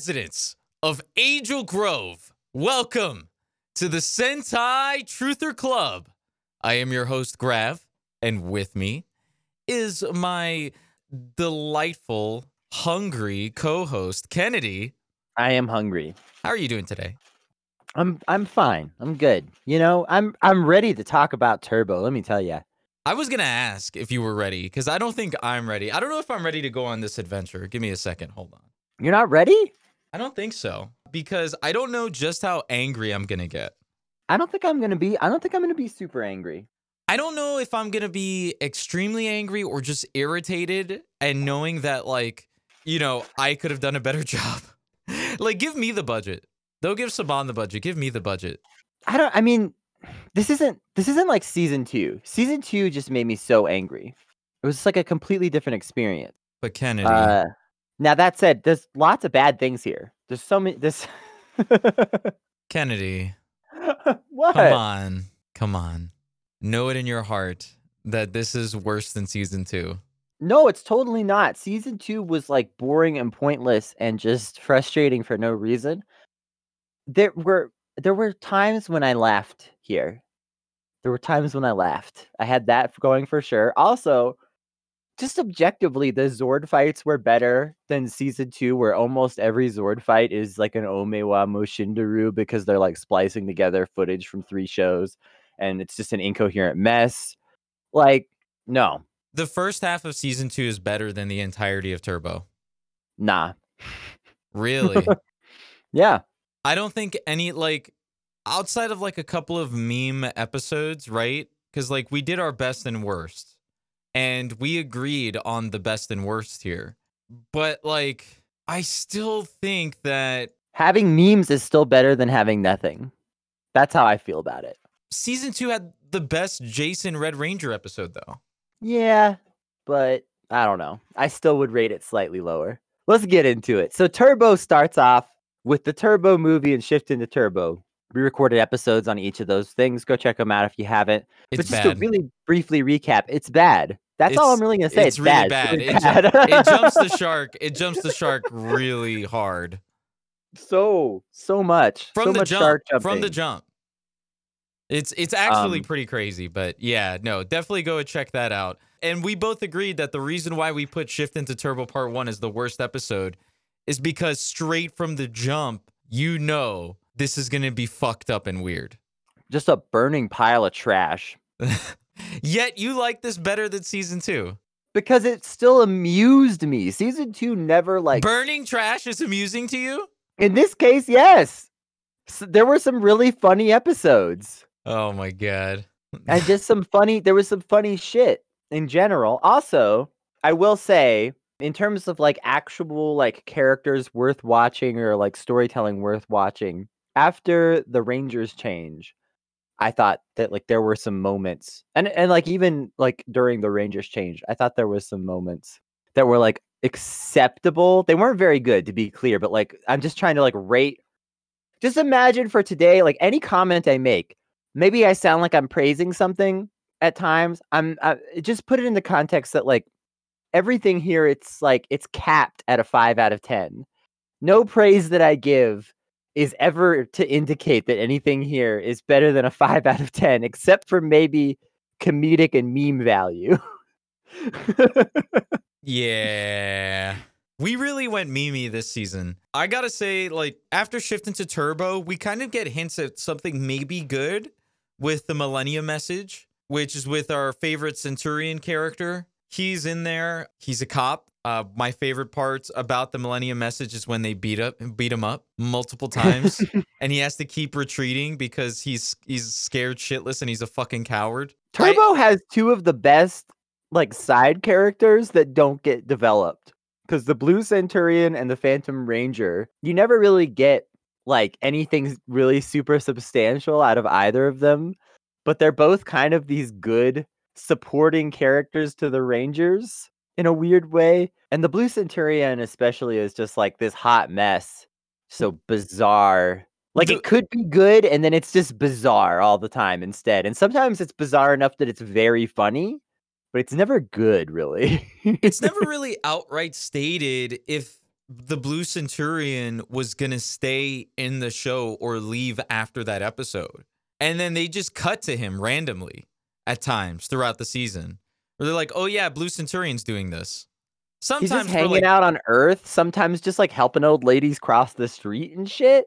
Residents of Angel Grove, welcome to the Sentai Truther Club. I am your host, Grav, and with me is my delightful, hungry co host, Kennedy. I am hungry. How are you doing today? I'm I'm fine. I'm good. You know, I'm I'm ready to talk about Turbo. Let me tell you. I was gonna ask if you were ready because I don't think I'm ready. I don't know if I'm ready to go on this adventure. Give me a second. Hold on. You're not ready? I don't think so because I don't know just how angry I'm gonna get. I don't think I'm gonna be. I don't think I'm gonna be super angry. I don't know if I'm gonna be extremely angry or just irritated and knowing that like you know I could have done a better job. like, give me the budget. They'll give Saban the budget. Give me the budget. I don't. I mean, this isn't this isn't like season two. Season two just made me so angry. It was just like a completely different experience. But Kennedy, Uh, now that said, there's lots of bad things here. There's so many. This. Kennedy, what? come on, come on. Know it in your heart that this is worse than season two. No, it's totally not. Season two was like boring and pointless and just frustrating for no reason. There were there were times when I laughed here. There were times when I laughed. I had that going for sure. Also, just objectively, the Zord fights were better than season two, where almost every Zord fight is like an Omewa Moshindaru because they're like splicing together footage from three shows and it's just an incoherent mess. Like, no, The first half of season two is better than the entirety of Turbo. nah. Really? Yeah. I don't think any like outside of like a couple of meme episodes, right? Because like we did our best and worst, and we agreed on the best and worst here. But like, I still think that having memes is still better than having nothing. That's how I feel about it. season two had the best Jason Red Ranger episode, though. Yeah, but I don't know. I still would rate it slightly lower. Let's get into it. So Turbo starts off with the Turbo movie and shift into Turbo. We recorded episodes on each of those things. Go check them out if you haven't. It's but just bad. to really briefly recap, it's bad. That's all I'm really gonna say. it's It's, really bad. bad. It's It, ju- bad. it jumps the shark. It jumps the shark really hard so so much. from so the much jump. shark From the jump. It's it's actually Um, pretty crazy, but yeah, no, definitely go and check that out. And we both agreed that the reason why we put Shift into Turbo Part One as the worst episode is because straight from the jump, you know this is gonna be fucked up and weird. Just a burning pile of trash. Yet you like this better than season two. Because it still amused me. Season two never like Burning trash is amusing to you? In this case, yes. S there were some really funny episodes Oh my god. and just some funny there was some funny shit in general. Also, I will say in terms of like actual like characters worth watching or like storytelling worth watching, after the Rangers change, I thought that like there were some moments and and like even like during the Rangers change, I thought there was some moments that were like acceptable. They weren't very good to be clear, but like I'm just trying to like rate just imagine for today like any comment I make, maybe I sound like I'm praising something at times. I'm I, just put it in the context that like everything here it's like it's capped at a 5 out of 10. No praise that I give is ever to indicate that anything here is better than a 5 out of 10 except for maybe comedic and meme value. Yeah. We really went Mimi this season. I gotta say, like, after shifting to Turbo, we kind of get hints at something maybe good with the Millennium message, which is with our favorite Centurion character. He's in there. He's a cop. Uh, my favorite parts about the Millennium message is when they beat up beat him up multiple times, and he has to keep retreating because he's he's scared shitless and he's a fucking coward. I- Turbo has two of the best like side characters that don't get developed because the Blue Centurion and the Phantom Ranger, you never really get like anything really super substantial out of either of them, but they're both kind of these good supporting characters to the Rangers in a weird way. And the Blue Centurion especially is just like this hot mess. So bizarre. Like it could be good and then it's just bizarre all the time instead. And sometimes it's bizarre enough that it's very funny, but it's never good really. it's never really outright stated if the Blue Centurion was going to stay in the show or leave after that episode. And then they just cut to him randomly at times throughout the season. Where they're like, "Oh yeah, Blue Centurion's doing this." Sometimes He's just hanging like, out on Earth, sometimes just like helping old ladies cross the street and shit.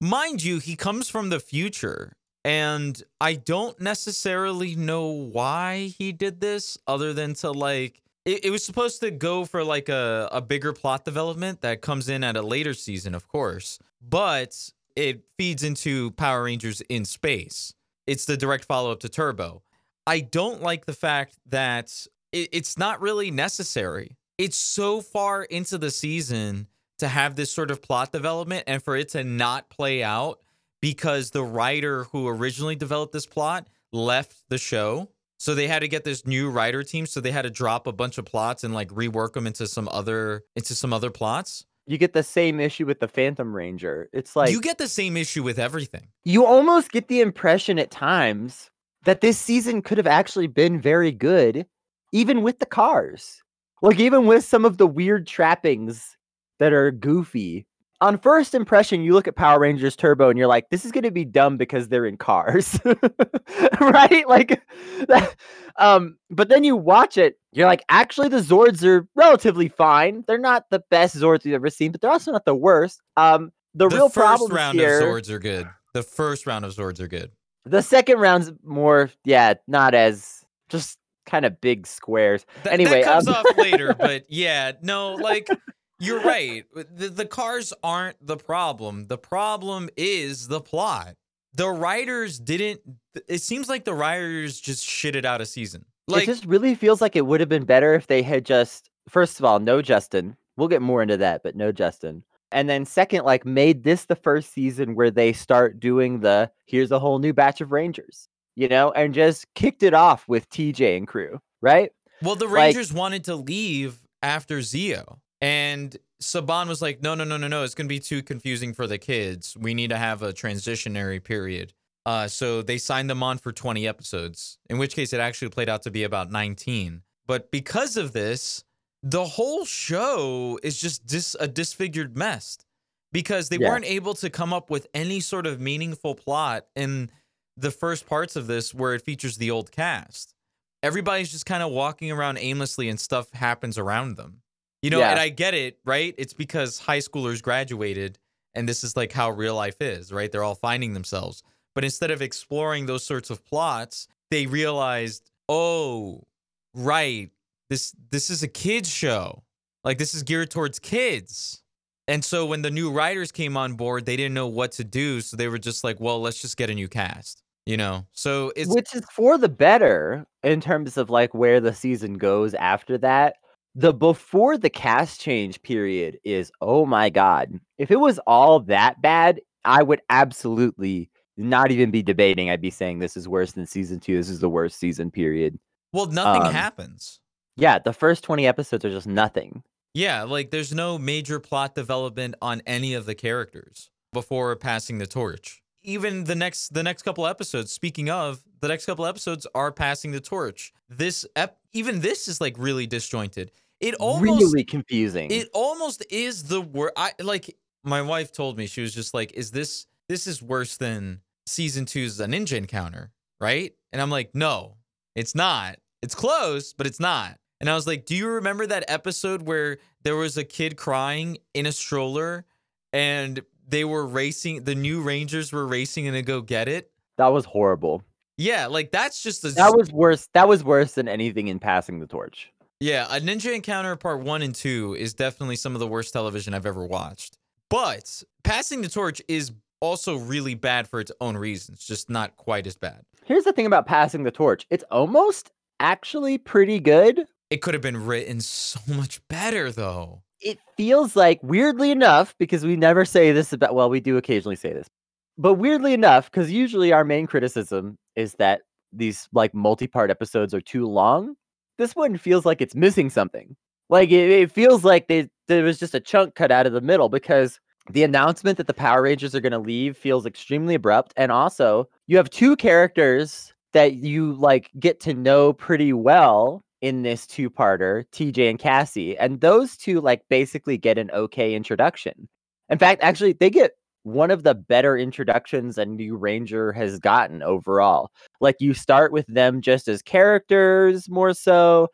mind you, he comes from the future. And I don't necessarily know why he did this other than to like it, it was supposed to go for like a, a bigger plot development that comes in at a later season, of course. But it feeds into Power Rangers in space. It's the direct follow up to Turbo. I don't like the fact that it, it's not really necessary. It's so far into the season to have this sort of plot development and for it to not play out because the writer who originally developed this plot left the show. So they had to get this new writer team. So they had to drop a bunch of plots and like rework them into some other into some other plots. You get the same issue with the Phantom Ranger. It's like you get the same issue with everything. you almost get the impression at times that this season could have actually been very good, even with the cars. Like, even with some of the weird trappings that are goofy. On first impression, you look at Power Rangers Turbo and you're like, this is going to be dumb because they're in cars. right? Like, that, um, but then you watch it, you're like, actually, the Zords are relatively fine. They're not the best Zords you've ever seen, but they're also not the worst. Um, the, The real first problem round here, of Zords are good. The first round of Zords are good. The second round's more, yeah, not as just kind of big squares. Th- Anyway, that comes um, off later, but yeah, no, like you're right. The, the cars aren't the problem. The problem is the plot. The writers didn't. It seems like the writers just shitted out a season. Like it just really feels like it would have been better if they had just, first of all, no Justin. We'll get more into that, but no Justin. And then second, like made this the first season where they start doing the here's a whole new batch of Rangers, you know, and just kicked it off with TJ and crew, right? Well, the Like- Rangers wanted to leave after Zeo. And Saban was like, no, no, no, no, no. It's going to be too confusing for the kids. We need to have a transitionary period. Uh, so they signed them on for 20 episodes, in which case it actually played out to be about 19. But because of this, the whole show is just dis- a disfigured mess because they Yeah. weren't able to come up with any sort of meaningful plot in the first parts of this where it features the old cast everybody's just kind of walking around aimlessly and stuff happens around them. You know, Yeah. and I get it, right? It's because high schoolers graduated and this is like how real life is, right? They're all finding themselves. But instead of exploring those sorts of plots, they realized, "Oh, right. This this is a kids show. Like this is geared towards kids." And so when the new writers came on board, they didn't know what to do, so they were just like, "Well, let's just get a new cast." You know? So it's Which is for the better in terms of like where the season goes after that. The before the cast change period is oh my god. If it was all that bad, I would absolutely not even be debating. I'd be saying this is worse than season two. This is the worst season period. well, nothing um, happens. Yeah, the first 20 episodes are just nothing. Yeah, like there's no major plot development on any of the characters before passing the torch. Even the next the next couple episodes, speaking of, the next couple episodes are passing the torch. This ep- even this is like really disjointed. It almost really confusing. it almost is the word I like my wife told me she was just like is this this is worse than season 2's a ninja encounter, right? And I'm like, "No, it's not. It's close, but it's not." And I was like, "Do you remember that episode where there was a kid crying in a stroller and they were racing the new Rangers were racing and to go get it?" that was horrible. Yeah, like that's just a That was worse. That was worse than anything in passing the torch. Yeah, a Ninja Encounter Part 1 and 2 is definitely some of the worst television I've ever watched. But Passing the Torch is also really bad for its own reasons, just not quite as bad. Here's the thing about passing the torch. It's almost actually pretty good. It could have been written so much better, though. It feels like, weirdly enough, because we never say this about, well, we do occasionally say this, but weirdly enough, because usually our main criticism is that these like multi part episodes are too long. This one feels like it's missing something. Like it, it feels like they, there was just a chunk cut out of the middle because the announcement that the Power Rangers are going to leave feels extremely abrupt. And also, you have two characters that you like get to know pretty well in this two-parter, TJ and Cassie, and those two like basically get an okay introduction. In fact, actually they get one of the better introductions a new ranger has gotten overall. Like you start with them just as characters more so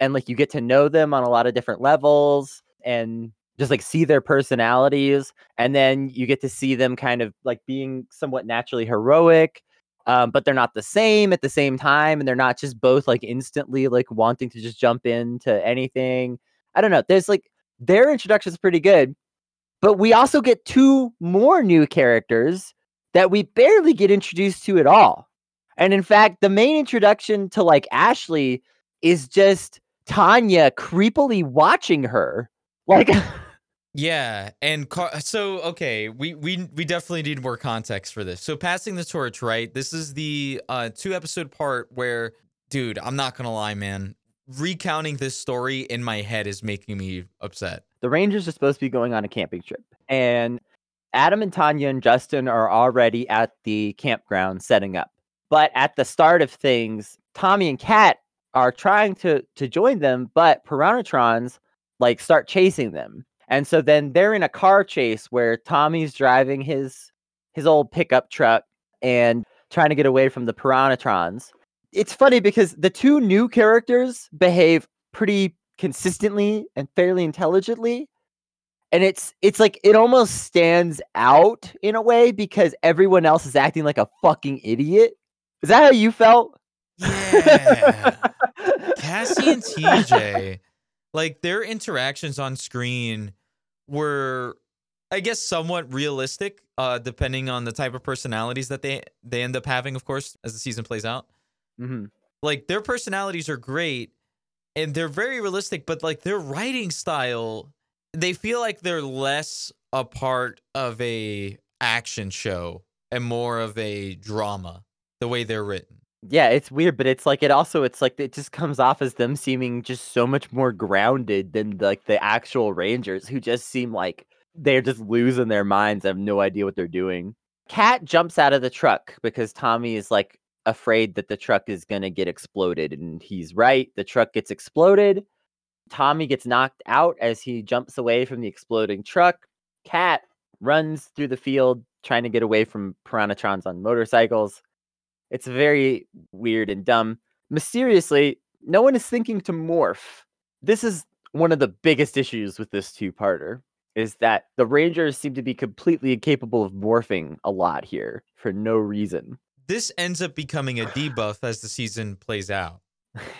and like you get to know them on a lot of different levels and just like see their personalities and then you get to see them kind of like being somewhat naturally heroic um, but they're not the same at the same time and they're not just both like instantly like wanting to just jump into anything. I don't know there's like their introduction is pretty good but we also get two more new characters that we barely get introduced to at all. And in fact the main introduction to like ashley is just tanya creepily watching her like Yeah, and Car- so okay, we we we definitely need more context for this. So passing the torch, right? This is the uh two episode part where dude, I'm not going to lie, man. Recounting this story in my head is making me upset. the Rangers are supposed to be going on a camping trip, and Adam and Tanya and Justin are already at the campground setting up. But at the start of things, Tommy and Kat are trying to to join them, but Piranhatrons like start chasing them. And so then they're in a car chase where Tommy's driving his his old pickup truck and trying to get away from the Piranhatrons. It's funny because the two new characters behave pretty consistently and fairly intelligently. And it's it's like it almost stands out in a way because everyone else is acting like a fucking idiot. Is that how you felt? Yeah. Cassie and TJ, like their interactions on screen were I guess somewhat realistic, uh, depending on the type of personalities that they they end up having, of course, as the season plays out. hmm Like their personalities are great and they're very realistic, but like their writing style, they feel like they're less a part of a action show and more of a drama, the way they're written. Yeah, it's weird, but it's like it also it's like it just comes off as them seeming just so much more grounded than like the actual Rangers who just seem like they're just losing their minds, have no idea what they're doing. Kat jumps out of the truck because Tommy is like afraid that the truck is gonna get exploded, and he's right. The truck gets exploded. Tommy gets knocked out as he jumps away from the exploding truck. Kat runs through the field trying to get away from Piranhatrons on motorcycles. It's very weird and dumb. Mysteriously, no one is thinking to morph. This is one of the biggest issues with this two-parter is that the Rangers seem to be completely incapable of morphing a lot here for no reason. This ends up becoming a debuff as the season plays out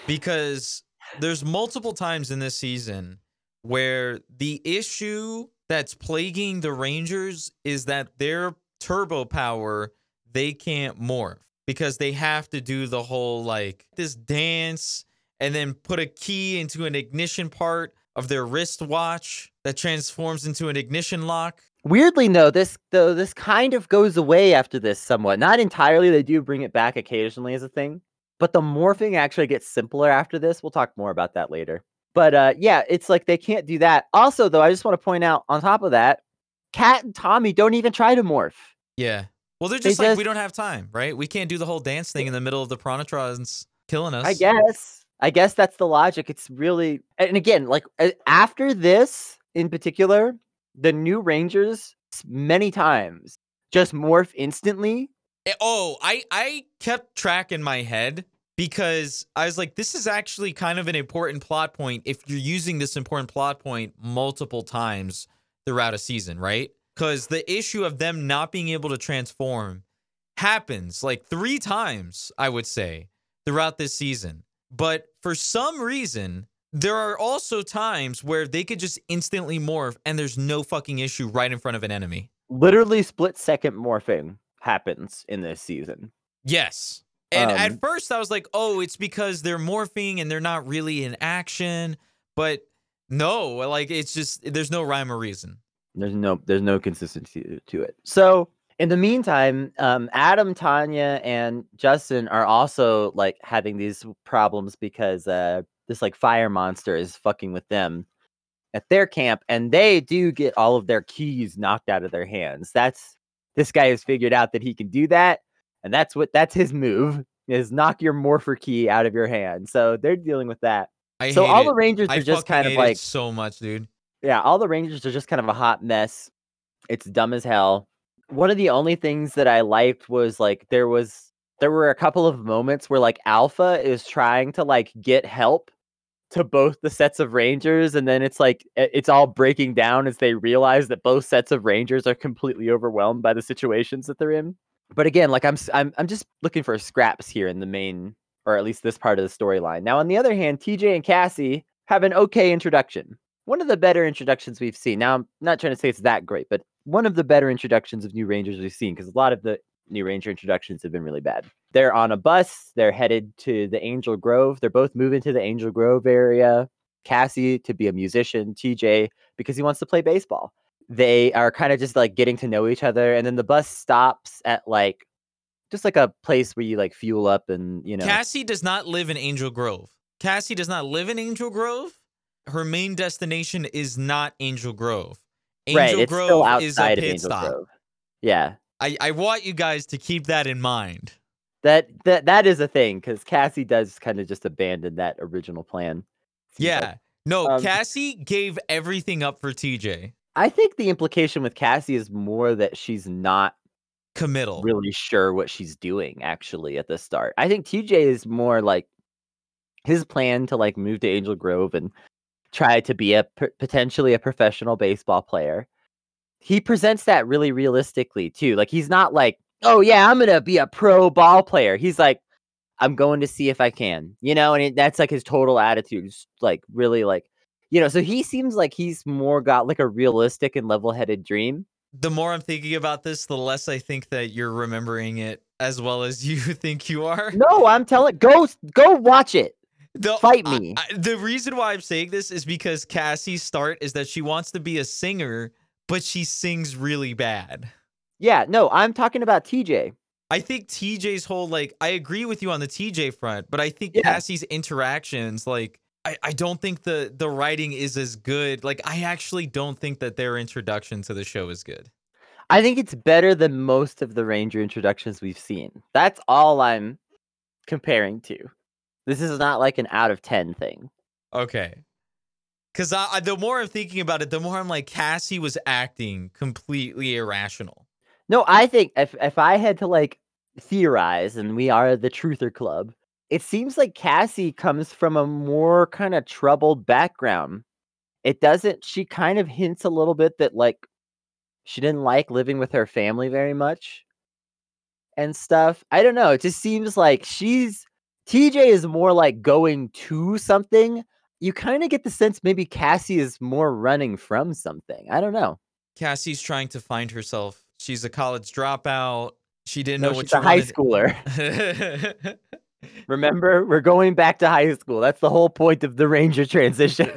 because there's multiple times in this season where the issue that's plaguing the Rangers is that their turbo power they can't morph because they have to do the whole like this dance and then put a key into an ignition part of their wristwatch that transforms into an ignition lock. Weirdly, no, this though this kind of goes away after this somewhat. Not entirely, they do bring it back occasionally as a thing. But the morphing actually gets simpler after this. We'll talk more about that later. But uh yeah, it's like they can't do that. Also, though, I just want to point out on top of that, Kat and Tommy don't even try to morph. Yeah. Well, they're They just like, just- we don't have time, right? We can't do the whole dance thing in the middle of the Piranhatrons killing us. I guess. I guess that's the logic. It's really and again, like after this in particular, the new Rangers many times just morph instantly. Eh, Oh, I I kept track in my head because I was like, this is actually kind of an important plot point if you're using this important plot point multiple times throughout a season, right? Because the issue of them not being able to transform happens like three times, I would say, throughout this season. But for some reason, there are also times where they could just instantly morph and there's no fucking issue right in front of an enemy. Literally split second morphing happens in this season. Yes. And Um, at first I was like, oh, it's because they're morphing and they're not really in action. But no, like it's just there's no rhyme or reason. There's no there's no consistency to it. So in the meantime, um, Adam, Tanya, and Justin are also like having these problems because uh, this like fire monster is fucking with them at their camp, and they do get all of their keys knocked out of their hands. That's this guy has figured out that he can do that, and that's what that's his move. is knock your morpher key out of your hand. So they're dealing with that. I so all it. the Rangers I are just kind of like so much, dude. Yeah, all the Rangers are just kind of a hot mess. It's dumb as hell. One of the only things that I liked was like there was there were a couple of moments where like Alpha is trying to like get help to both the sets of Rangers and then it's like it's all breaking down as they realize that both sets of Rangers are completely overwhelmed by the situations that they're in. But again, like I'm I'm I'm just looking for scraps here in the main or at least this part of the storyline. Now on the other hand, TJ and Cassie have an okay introduction one of the better introductions we've seen. Now, I'm not trying to say it's that great, but one of the better introductions of new Rangers we've seen because a lot of the new Ranger introductions have been really bad. They're on a bus, they're headed to the Angel Grove. They're both moving to the Angel Grove area. Cassie to be a musician, TJ because he wants to play baseball. They are kind of just like getting to know each other, and then the bus stops at like just like a place where you like fuel up and you know. Cassie does not live in Angel Grove. Cassie does not live in Angel Grove. Her main destination is not Angel Grove. Angel right, it's Grove still is a outside of Angel stop. Grove. Yeah, I, I want you guys to keep that in mind. That that that is a thing because Cassie does kind of just abandon that original plan. Yeah. like. No, Um, Cassie gave everything up for TJ. I think the implication with Cassie is more that she's not Committal. really sure what she's doing actually at the start. I think TJ is more like his plan to like move to Angel Grove and try to be a potentially a professional baseball player. He presents that really realistically too. Like he's not like, "Oh yeah, I'm going to be a pro ball player." He's like, "I'm going to see if I can." You know, and it, that's like his total attitude. It's, like really like you know, so he seems like he's more got like a realistic and level-headed dream. The more I'm thinking about this, the less I think that you're remembering it as well as you think you are. No, I'm telling go go watch it. The- Fight I- me. I- the reason why I'm saying this is because Cassie's start is that she wants to be a singer, but she sings really bad. Yeah, no, I'm talking about TJ. I think TJ's whole like I agree with you on the TJ front, but I think Yeah. Cassie's interactions like I, I don't think the the writing is as good. Like I actually don't think that their introduction to the show is good. I think it's better than most of the Ranger introductions we've seen. That's all I'm comparing to. This is not like an out of 10 thing. Okay. Cause I, I the more I'm thinking about it, the more I'm like Cassie was acting completely irrational. No, I think if if I had to like theorize and we are the truther club, it seems like Cassie comes from a more kind of troubled background. It doesn't she kind of hints a little bit that like she didn't like living with her family very much and stuff. I don't know. It just seems like she's TJ is more like going to something. You kind of get the sense maybe Cassie is more running from something. I don't know. Cassie's trying to find herself. She's a college dropout. She didn't No, know what she's she a high schooler. Remember, we're going back to high school. That's the whole point of the Ranger transition.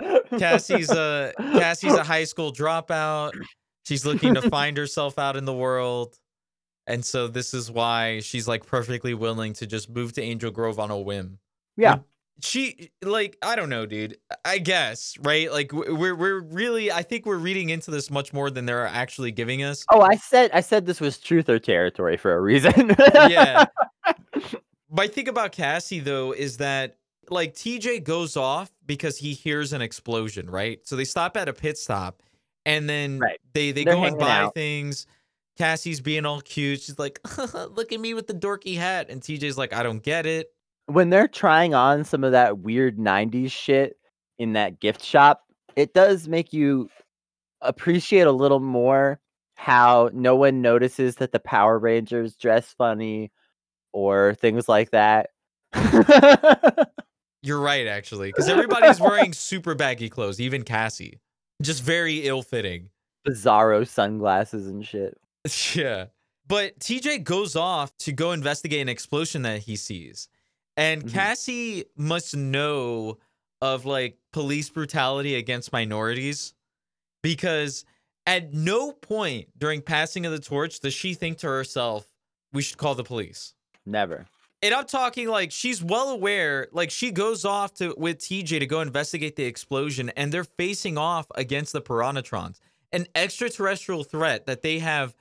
Cassie's a Cassie's a high school dropout. She's looking to find herself out in the world. And so this is why she's like perfectly willing to just move to Angel Grove on a whim. Yeah. She like I don't know, dude. I guess, right? Like we're we're really I think we're reading into this much more than they're actually giving us. Oh, I said I said this was truth or territory for a reason. yeah. My thing about Cassie though is that like TJ goes off because he hears an explosion, right? So they stop at a pit stop and then Right. they they They're go and buy out. things. Cassie's being all cute. She's like, "Look at me with the dorky hat." And TJ's like, "I don't get it." when they're trying on some of that weird 90s shit in that gift shop, it does make you appreciate a little more how no one notices that the Power Rangers dress funny or things like that. You're right actually, cuz everybody's wearing super baggy clothes, even Cassie. Just very ill-fitting. Bizarro sunglasses and shit. Yeah. But TJ goes off to go investigate an explosion that he sees. And Mhm. Cassie must know of like police brutality against minorities because at no point during passing of the torch does she think to herself, we should call the police. Never. And I'm talking like she's well aware, like she goes off to with TJ to go investigate the explosion, and they're facing off against the Piranhatrons, an extraterrestrial threat that they have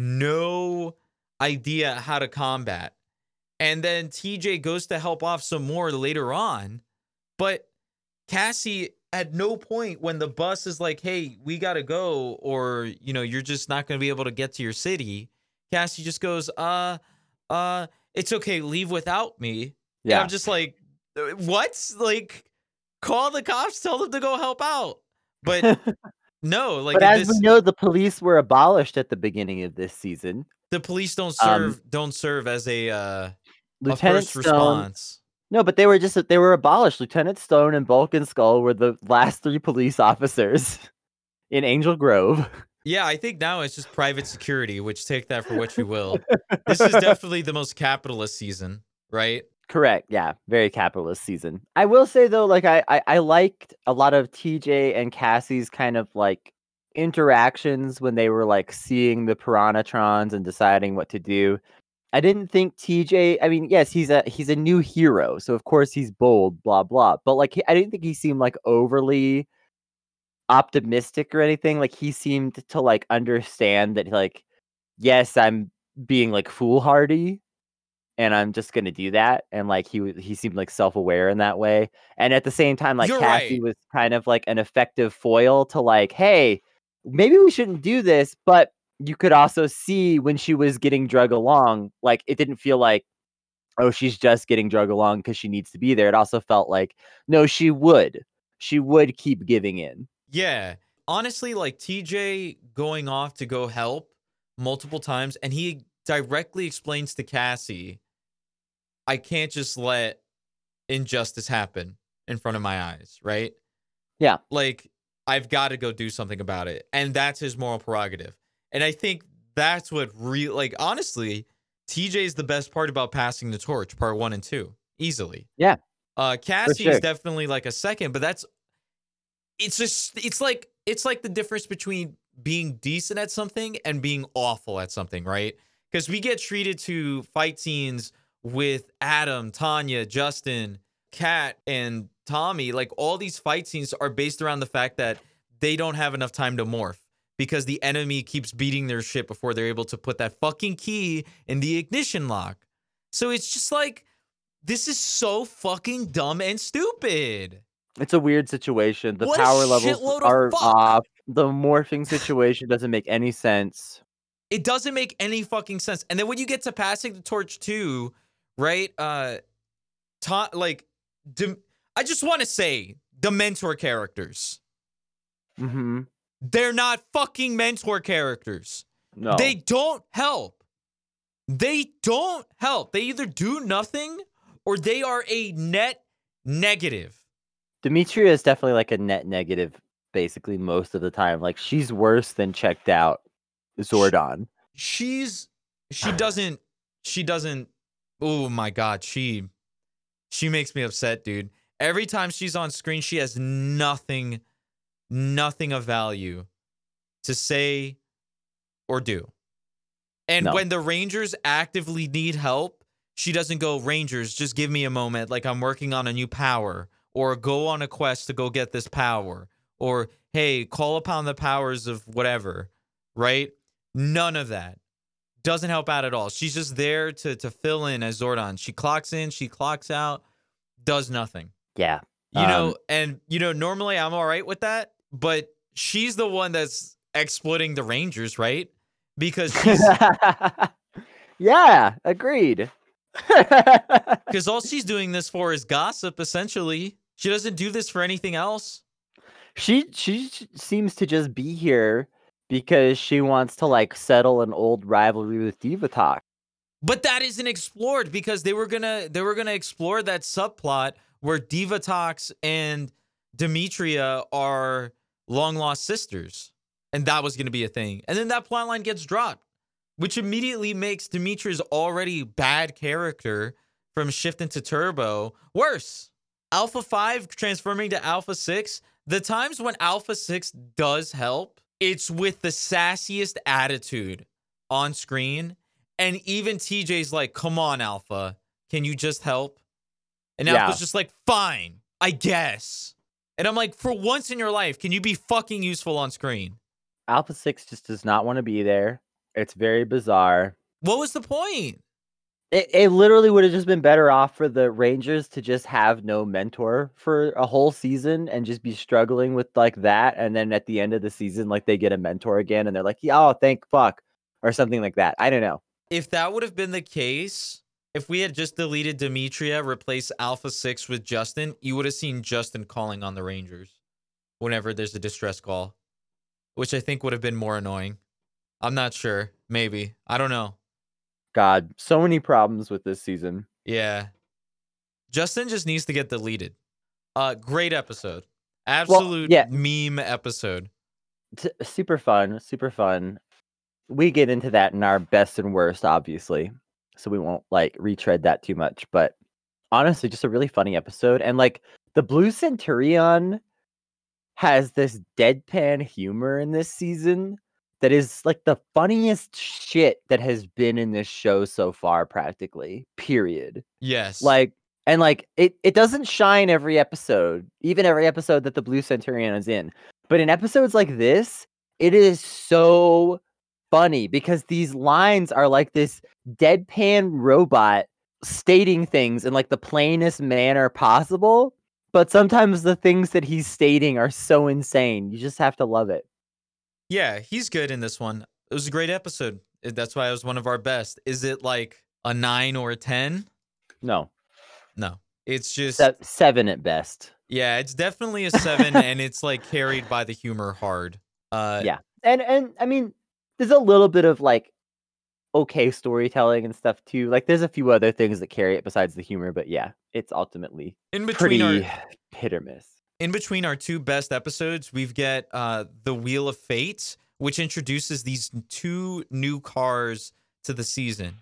no idea how to combat. And then TJ goes to help off some more later on. But Cassie, at no point when the bus is like, hey, we got to go, or, you know, you're just not going to be able to get to your city, Cassie just goes, uh, uh, it's okay, leave without me. And Yeah. I'm just like, "Uh, what? Like, call the cops, tell them to go help out. But no, like but as this, we know, the police were abolished at the beginning of this season. the police don't Um, serve don't serve as a uh a Lieutenant first Stone. response. No, but they were just they were abolished. Lieutenant Stone and Bulk and Skull were the last three police officers in Angel Grove. Yeah, I think now it's just private security, which take that for what you will. this is definitely the most capitalist season, right? Correct. Yeah, very capitalist season. I will say though, like I, I I liked a lot of TJ and Cassie's kind of like interactions when they were like seeing the Piranhatrons and deciding what to do. I didn't think TJ. I mean, yes, he's a he's a new hero, so of course he's bold, blah blah. But like, I didn't think he seemed like overly optimistic or anything. Like he seemed to like understand that like, yes, I'm being like foolhardy, and I'm just gonna do that. And like he he seemed like self aware in that way. And at the same time, like You're Cassie right. was kind of like an effective foil to like, hey, maybe we shouldn't do this, but you could also see when she was getting drug along, like it didn't feel like, oh, she's just getting drug along because she needs to be there. It also felt like, no, she would. She would keep giving in. Yeah. Honestly, like TJ going off to go help multiple times, and he directly explains to Cassie, I can't just let injustice happen in front of my eyes, right? Yeah. Like, I've got to go do something about it. And that's his moral prerogative. And I think that's what real like honestly, TJ is the best part about passing the torch, part one and two, easily. Yeah. Uh Cassie sure. is definitely like a second, but that's it's just it's like it's like the difference between being decent at something and being awful at something, right? Because we get treated to fight scenes with Adam, Tanya, Justin, Kat, and Tommy. Like all these fight scenes are based around the fact that they don't have enough time to morph because the enemy keeps beating their shit before they're able to put that fucking key in the ignition lock. So it's just like this is so fucking dumb and stupid. It's a weird situation. The What power levels are off. The morphing situation doesn't make any sense. It doesn't make any fucking sense. And then when you get to passing the torch too, right? Uh ta- like dem- I just want to say the mentor characters. Mm-hmm. They're not fucking mentor characters. No. They don't help. They don't help. They either do nothing or they are a net negative. Dimitria is definitely like a net negative, basically most of the time. Like she's worse than checked out Zordon. She's she doesn't she doesn't oh my god, she she makes me upset, dude. Every time she's on screen, she has nothing nothing of value to say or do. And No. when the Rangers actively need help, she doesn't go, Rangers, just give me a moment. Like I'm working on a new power, or go on a quest to go get this power, or hey, call upon the powers of whatever, right? None of that. Doesn't help out at all. She's just there to to fill in as Zordon. She clocks in, she clocks out, does nothing. Yeah. You know, Um, and you know, normally I'm all right with that, but she's the one that's exploiting the Rangers, right? Because she's yeah, agreed. because all she's doing this for is gossip, essentially. She doesn't do this for anything else. she she seems to just be here because she wants to like settle an old rivalry with Divatox. But that isn't explored because they were gonna they were gonna explore that subplot where Divatox and Dimitria are long lost sisters, and that was gonna be a thing. And then that plotline gets dropped, which immediately makes Dimitria's already bad character from Shift into Turbo worse. Alpha Five transforming to Alpha Six. The times when Alpha Six does help, it's with the sassiest attitude on screen and even TJ's like, come on, Alpha. Can you just help? And Yeah. Alpha's just like, fine, I guess. And I'm like, for once in your life, can you be fucking useful on screen? Alpha Six just does not want to be there. It's very bizarre. What was the point? It, it literally would have just been better off for the Rangers to just have no mentor for a whole season and just be struggling with like that. And then at the end of the season, like they get a mentor again and they're like, yeah, oh, thank fuck, or something like that. I don't know. If that would have been the case, if we had just deleted Dimitria, replaced Alpha 6 with Justin, you would have seen Justin calling on the Rangers whenever there's a distress call, which I think would have been more annoying. I'm not sure. Maybe. I don't know. God, so many problems with this season. Yeah. Justin just needs to get deleted. Uh great episode. Absolute yeah. meme episode. T- super fun, super fun. We get into that in our best and worst, obviously. So we won't like retread that too much. But honestly, just a really funny episode. And like the Blue Centurion has this deadpan humor in this season that is like the funniest shit that has been in this show so far practically period Yes. like and like it it doesn't shine every episode even every episode that the blue centurion is in but in episodes like this it is so funny because these lines are like this deadpan robot stating things in like the plainest manner possible but sometimes the things that he's stating are so insane you just have to love it Yeah, he's good in this one. It was a great episode. That's why it was one of our best. Is it like a nine or a 10? no No. It's just, se- seven at best yeah, it's definitely a seven and it's like carried by the humor hard. Uh, Yeah. and and i mean there's a little bit of like okay storytelling and stuff too like there's a few other things that carry it besides the humor but yeah it's ultimately In between pretty our hit or miss in between our two best episodes, we've get uh the Wheel of Fate, which introduces these two new cars to the season.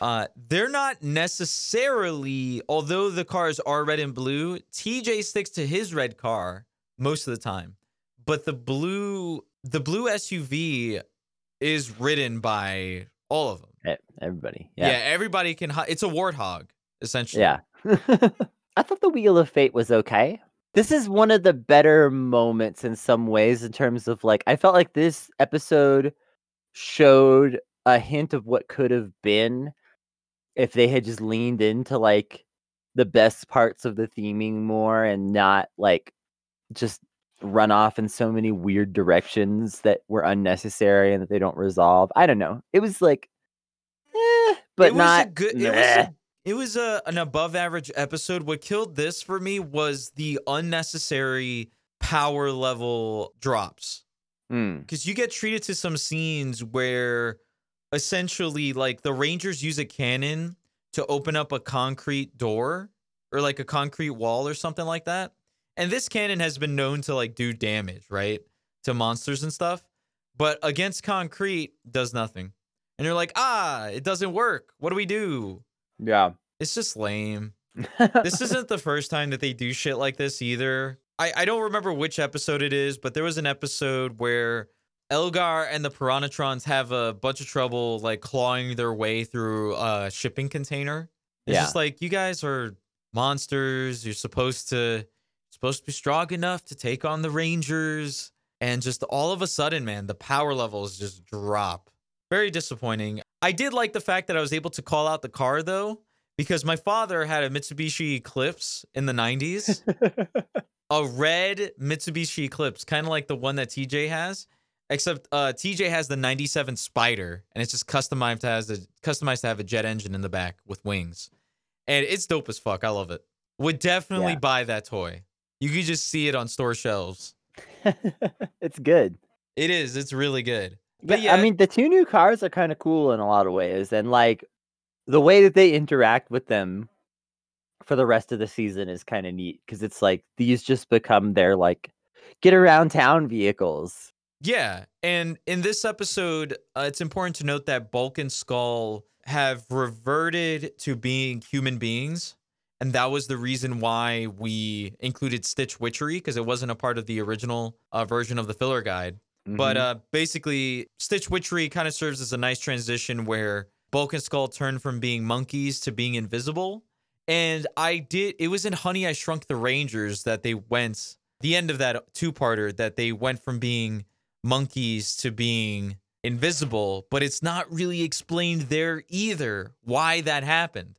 Uh they're not necessarily although the cars are red and blue, TJ sticks to his red car most of the time. But the blue the blue SUV is ridden by all of them. Everybody Yeah, yeah everybody can it's a warthog essentially. yeah, i thought the wheel of fate was okay this is one of the better moments in some ways in terms of like i felt like this episode showed a hint of what could have been if they had just leaned into like the best parts of the theming more and not like just run off in so many weird directions that were unnecessary and that they don't resolve. I don't know. It was like, eh, but it was not a good. It was a, it was a, an above average episode. What killed this for me was the unnecessary power level drops Hmm. because you get treated to some scenes where essentially like the Rangers use a cannon to open up a concrete door or like a concrete wall or something like that. And this cannon has been known to like do damage, right? To monsters and stuff. But against concrete does nothing. And you're like, "Ah, it doesn't work. What do we do?" Yeah. It's just lame. This isn't the first time that they do shit like this either. I, I don't remember which episode it is, but there was an episode where Elgar and the Piranhatrons have a bunch of trouble like clawing their way through a shipping container. It's Yeah. just like you guys are monsters. You're supposed to supposed to be strong enough to take on the Rangers. And just all of a sudden, man, the power levels just drop. Very disappointing. I did like the fact that I was able to call out the car though, because my father had a Mitsubishi Eclipse in the 90s, a red Mitsubishi Eclipse, kind of like the one that TJ has, except uh, TJ has the 97 Spyder, and it's just customized to has a, customized to have a jet engine in the back with wings, and it's dope as fuck. I love it. Would definitely Yeah. buy that toy. You could just see it on store shelves. it's good. It is. It's really good. But yeah, I mean the two new cars are kind of cool in a lot of ways, and like the way that they interact with them for the rest of the season is kind of neat because it's like these just become their like get around town vehicles. Yeah, and in this episode, uh, it's important to note that Bulk and Skull have reverted to being human beings, and that was the reason why we included Stitch Witchery because it wasn't a part of the original uh, version of the filler guide. But Mhm. uh, basically, Stitch Witchery kind of serves as a nice transition where Bulk and Skull turn from being monkeys to being invisible. And I did, it was in Honey, I Shrunk the Rangers that they went, the end of that two parter, that they went from being monkeys to being invisible, but it's not really explained there either why that happened.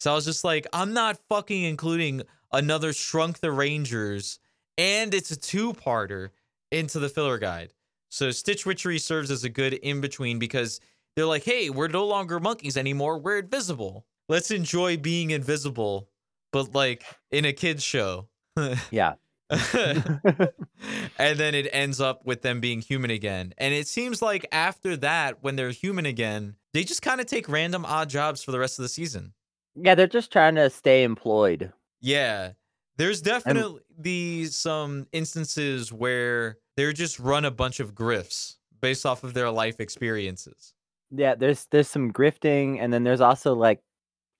So I was just like, I'm not fucking including another Shrunk the Rangers, and it's a two parter into the filler guide. So Stitch Witchery serves as a good in between because they're like, hey, we're no longer monkeys anymore. We're invisible. Let's enjoy being invisible, but like in a kid's show. Yeah. and then it ends up with them being human again. And it seems like after that, when they're human again, they just kind of take random odd jobs for the rest of the season. Yeah, they're just trying to stay employed. Yeah. There's definitely some instances where they're just run a bunch of grifts based off of their life experiences. Yeah, there's there's some grifting, and then there's also like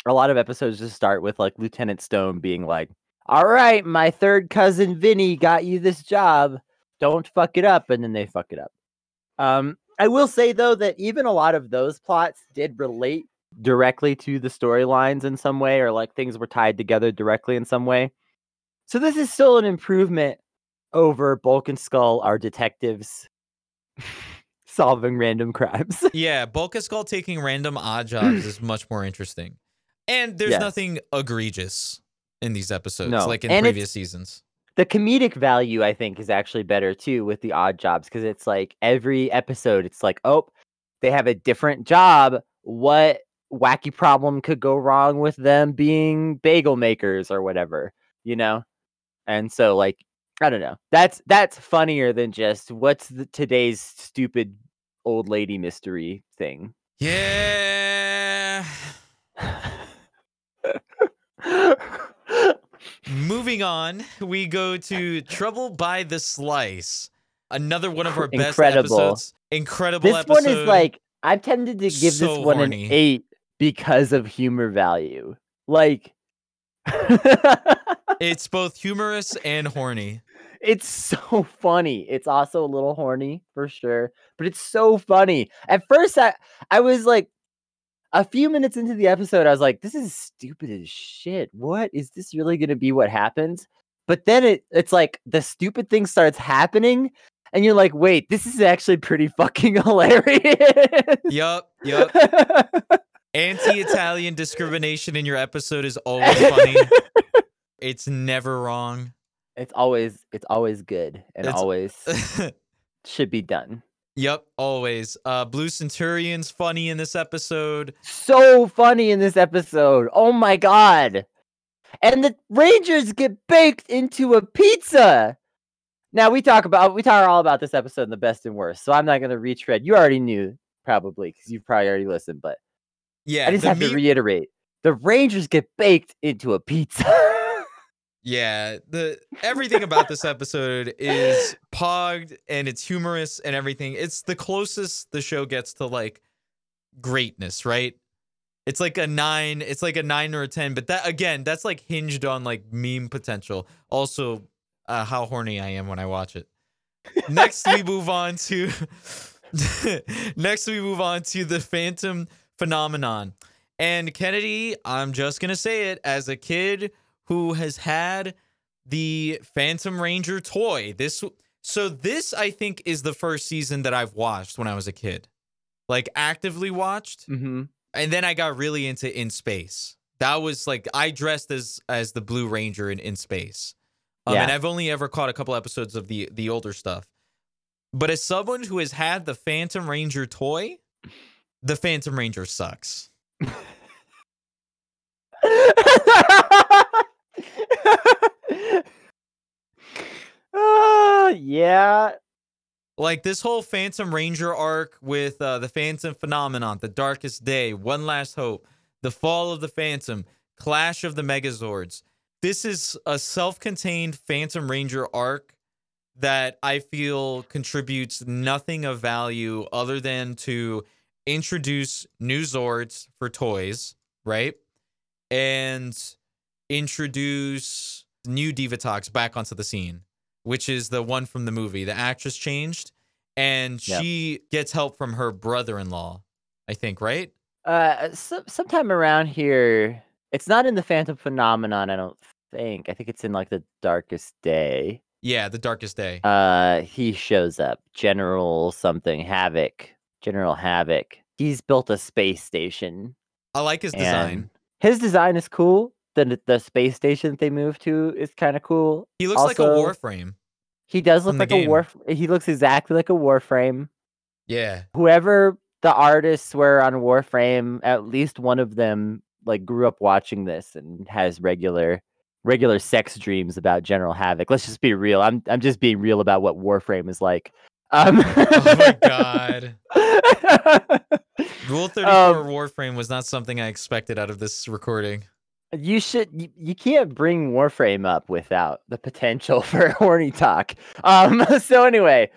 a lot of episodes just start with like Lieutenant Stone being like, "All right, my third cousin Vinny got you this job. Don't fuck it up," and then they fuck it up. Um, I will say though that even a lot of those plots did relate directly to the storylines in some way, or like things were tied together directly in some way. So this is still an improvement over Bulk and Skull, our detectives solving random crimes. yeah, Bulk and Skull taking random odd jobs is much more interesting. And there's Yes. nothing egregious in these episodes, No, like in and previous seasons. the comedic value I think is actually better too with the odd jobs because it's like every episode it's like oh they have a different job what wacky problem could go wrong with them being bagel makers or whatever you know and so like I don't know that's that's funnier than just what's the, today's stupid old lady mystery thing Yeah. Moving on, we go to Trouble by the Slice. Another one of our best Incredible. episodes. Incredible this episode. one is like I'm tempted to give So this one horny. an eight because of humor value. Like it's both humorous and horny. it's so funny. It's also a little horny for sure, but it's so funny. At first I I was like a few minutes into the episode I was like this is stupid as shit. What is this really going to be what happens? But then it it's like the stupid thing starts happening and you're like, "Wait, this is actually pretty fucking hilarious." Yup, yup. Anti-Italian discrimination in your episode is always funny. it's never wrong. It's always it's always good and It's- always should be done. Yep, always. Uh Blue Centurion's funny in this episode. So funny in this episode. Oh my god. And the Rangers get baked into a pizza. Now we talk about we talk all about this episode in the best and worst. So I'm not gonna retread. You already knew probably because you've probably already listened, but Yeah, I just the have to meme- reiterate. The Rangers get baked into a pizza. Yeah, the everything about this episode is pogged and it's humorous and everything. It's the closest the show gets to like greatness, right? It's like a nine, it's like a nine or a ten, but that again, that's like hinged on like meme potential. Also, uh, how horny I am when I watch it. Next, we move on to next we move on to the Phantom phenomenon. And Kennedy, I'm just gonna say it as a kid who has had the Phantom Ranger toy. This so this I think is the first season that I've watched when I was a kid. Like actively watched. mm-hmm. And then I got really into In Space. That was like I dressed as as the Blue Ranger in In Space. Um, Yeah. and I've only ever caught a couple episodes of the the older stuff. But as someone who has had the Phantom Ranger toy, the Phantom Ranger sucks. Ah, yeah. Like this whole Phantom Ranger arc with uh, the Phantom Phenomenon, The Darkest Day, One Last Hope, The Fall of the Phantom, Clash of the Megazords. This is a self contained Phantom Ranger arc that I feel contributes nothing of value other than to introduce new Zords for toys, right? And introduce new Divatox back onto the scene which is the one from the movie. The actress changed, and Yep. she gets help from her brother-in-law. I think, right? Uh, some sometime around here, it's not in the Phantom Phenomenon. I don't think. I think it's in like the Darkest Day. Yeah, the Darkest Day. Uh, he shows up. General something Havoc General Havoc. He's built a space station. I like his design. His design is cool. The the space station they moved to is kind of cool. He looks like a Warframe. He does look like a game. war. He looks exactly like a Warframe. Yeah. Whoever the artists were on Warframe, at least one of them like grew up watching this and has regular regular sex dreams about General Havoc. Let's just be real. I'm I'm just being real about what Warframe is like. Um, Oh my god. Rule 34 Um, Warframe was not something I expected out of this recording. You should you, you can't bring Warframe up without the potential for horny talk. Um so anyway,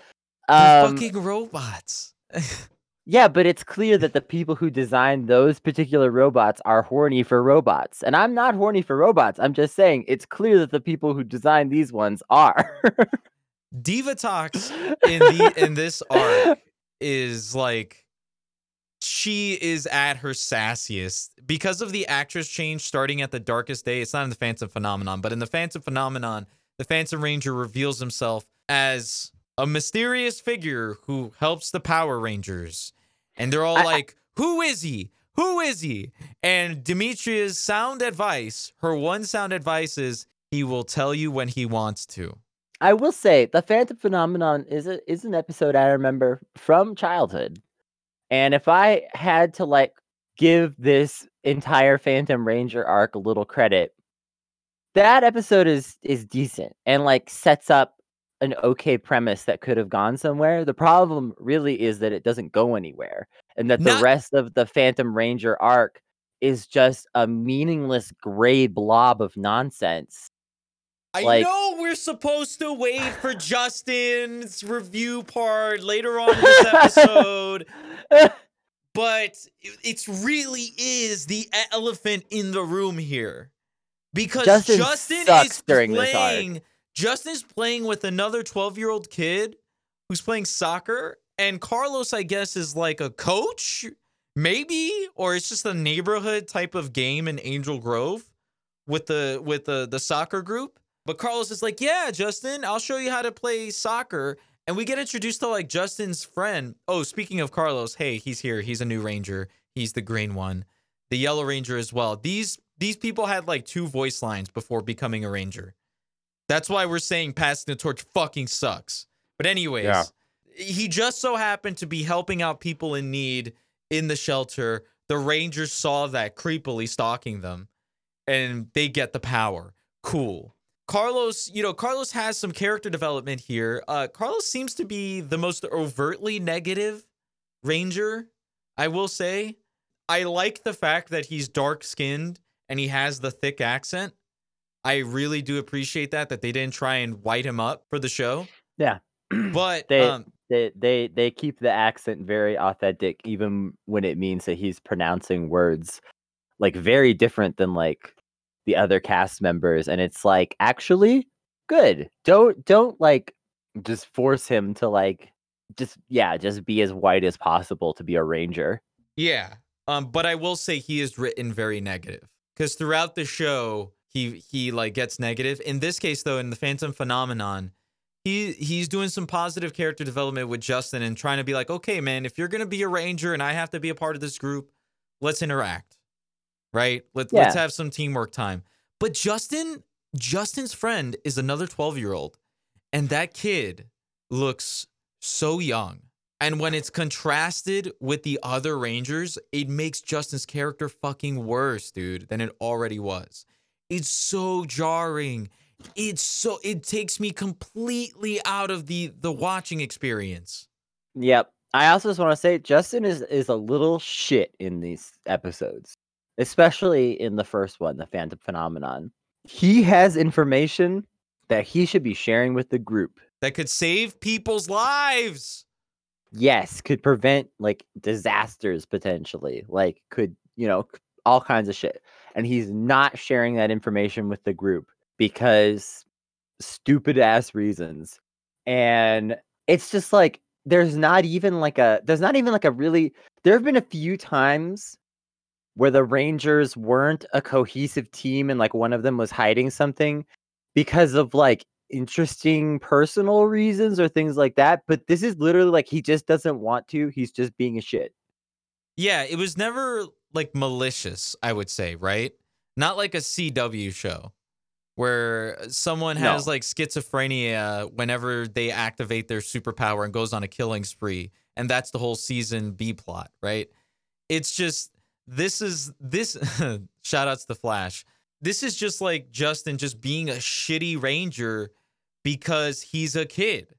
um, fucking robots. Yeah, but it's clear that the people who designed those particular robots are horny for robots. And I'm not horny for robots. I'm just saying it's clear that the people who designed these ones are. Divatox in the in this arc is like she is at her sassiest because of the actress change starting at the darkest day. It's not in the Phantom Phenomenon, but in the Phantom Phenomenon, the Phantom Ranger reveals himself as a mysterious figure who helps the Power Rangers. And they're all I- like, Who is he? Who is he? And Dimitria's sound advice, her one sound advice is he will tell you when he wants to. I will say the Phantom Phenomenon is a, is an episode I remember from childhood. And if I had to like give this entire Phantom Ranger arc a little credit, that episode is is decent and like sets up an okay premise that could have gone somewhere. The problem really is that it doesn't go anywhere and that the rest of the Phantom Ranger arc is just a meaningless gray blob of nonsense. I Like- know we're supposed to wait for Justin's review part later on in this episode, but it it's really is the elephant in the room here. Because Justin Justin is during this arc. playing Justin's playing with another 12-year-old kid who's playing soccer and Carlos I guess is like a coach maybe or it's just a neighborhood type of game in Angel Grove with the with the the soccer group. But Carlos is like, "Yeah, Justin, I'll show you how to play soccer." And we get introduced to like Justin's friend. Oh, speaking of Carlos, hey, he's here. He's a new ranger. He's the green one. The yellow ranger as well. These these people had like two voice lines before becoming a ranger. That's why we're saying passing the torch fucking sucks. But anyways, Yeah. he just so happened to be helping out people in need in the shelter. The rangers saw that creepily stalking them and they get the power. Cool. Carlos, you know, Carlos has some character development here. Uh, Carlos seems to be the most overtly negative ranger, I will say. I like the fact that he's dark skinned and he has the thick accent. I really do appreciate that, that they didn't try and white him up for the show. Yeah. But They- um, they they they keep the accent very authentic even when it means that he's pronouncing words like very different than like the other cast members and it's like actually good don't don't like just force him to like just yeah just be as white as possible to be a ranger Yeah. Um, but I will say he is written very negative because throughout the show he he like gets negative. In this case, though, in the Phantom Phenomenon, he he's doing some positive character development with Justin and trying to be like, okay, man, if you're gonna be a ranger and I have to be a part of this group, let's interact, right? Let, Let's have some teamwork time. But Justin, Justin's friend is another 12 year old, and that kid looks so young. And when it's contrasted with the other Rangers, it makes Justin's character fucking worse, dude, than it already was. It's so jarring. It's so it takes me completely out of the the watching experience. yep i also just want to say justin is is a little shit in these episodes especially in the first one the phantom phenomenon. He has information that he should be sharing with the group. That could save people's lives. yes could prevent like disasters potentially like could you know all kinds of shit. And he's not sharing that information with the group because stupid ass reasons. And it's just like there's not even like a there's not even like a really there have been a few times where the rangers weren't a cohesive team and like one of them was hiding something because of like interesting personal reasons or things like that. But this is literally like he just doesn't want to. He's just being a shit. Yeah, it was never like malicious, I would say, right? Not like a CW show where uh, someone has No. like schizophrenia whenever they activate their superpower and goes on a killing spree, and that's the whole season B plot, right? It's just this is this shout outs to Flash. This is just like Justin just being a shitty ranger because he's a kid.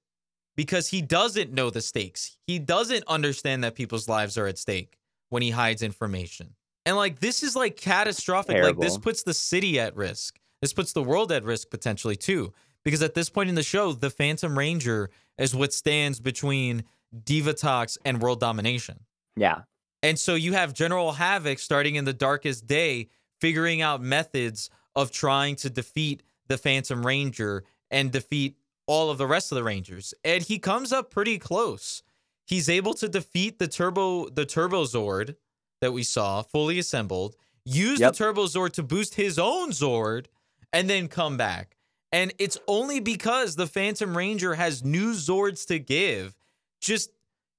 Because he doesn't know the stakes. He doesn't understand that people's lives are at stake when he hides information. And like this is like catastrophic. Like this puts the city at risk. This puts the world at risk potentially too. Because at this point in the show, the Phantom Ranger is what stands between Divatox and world domination. Yeah. And so you have General Havoc starting in the darkest day, figuring out methods of trying to defeat the Phantom Ranger and defeat all of the rest of the Rangers. And he comes up pretty close. He's able to defeat the Turbo the Turbo Zord that we saw fully assembled, use Yep. the Turbo Zord to boost his own Zord, and then come back. And it's only because the Phantom Ranger has new Zords to give. Just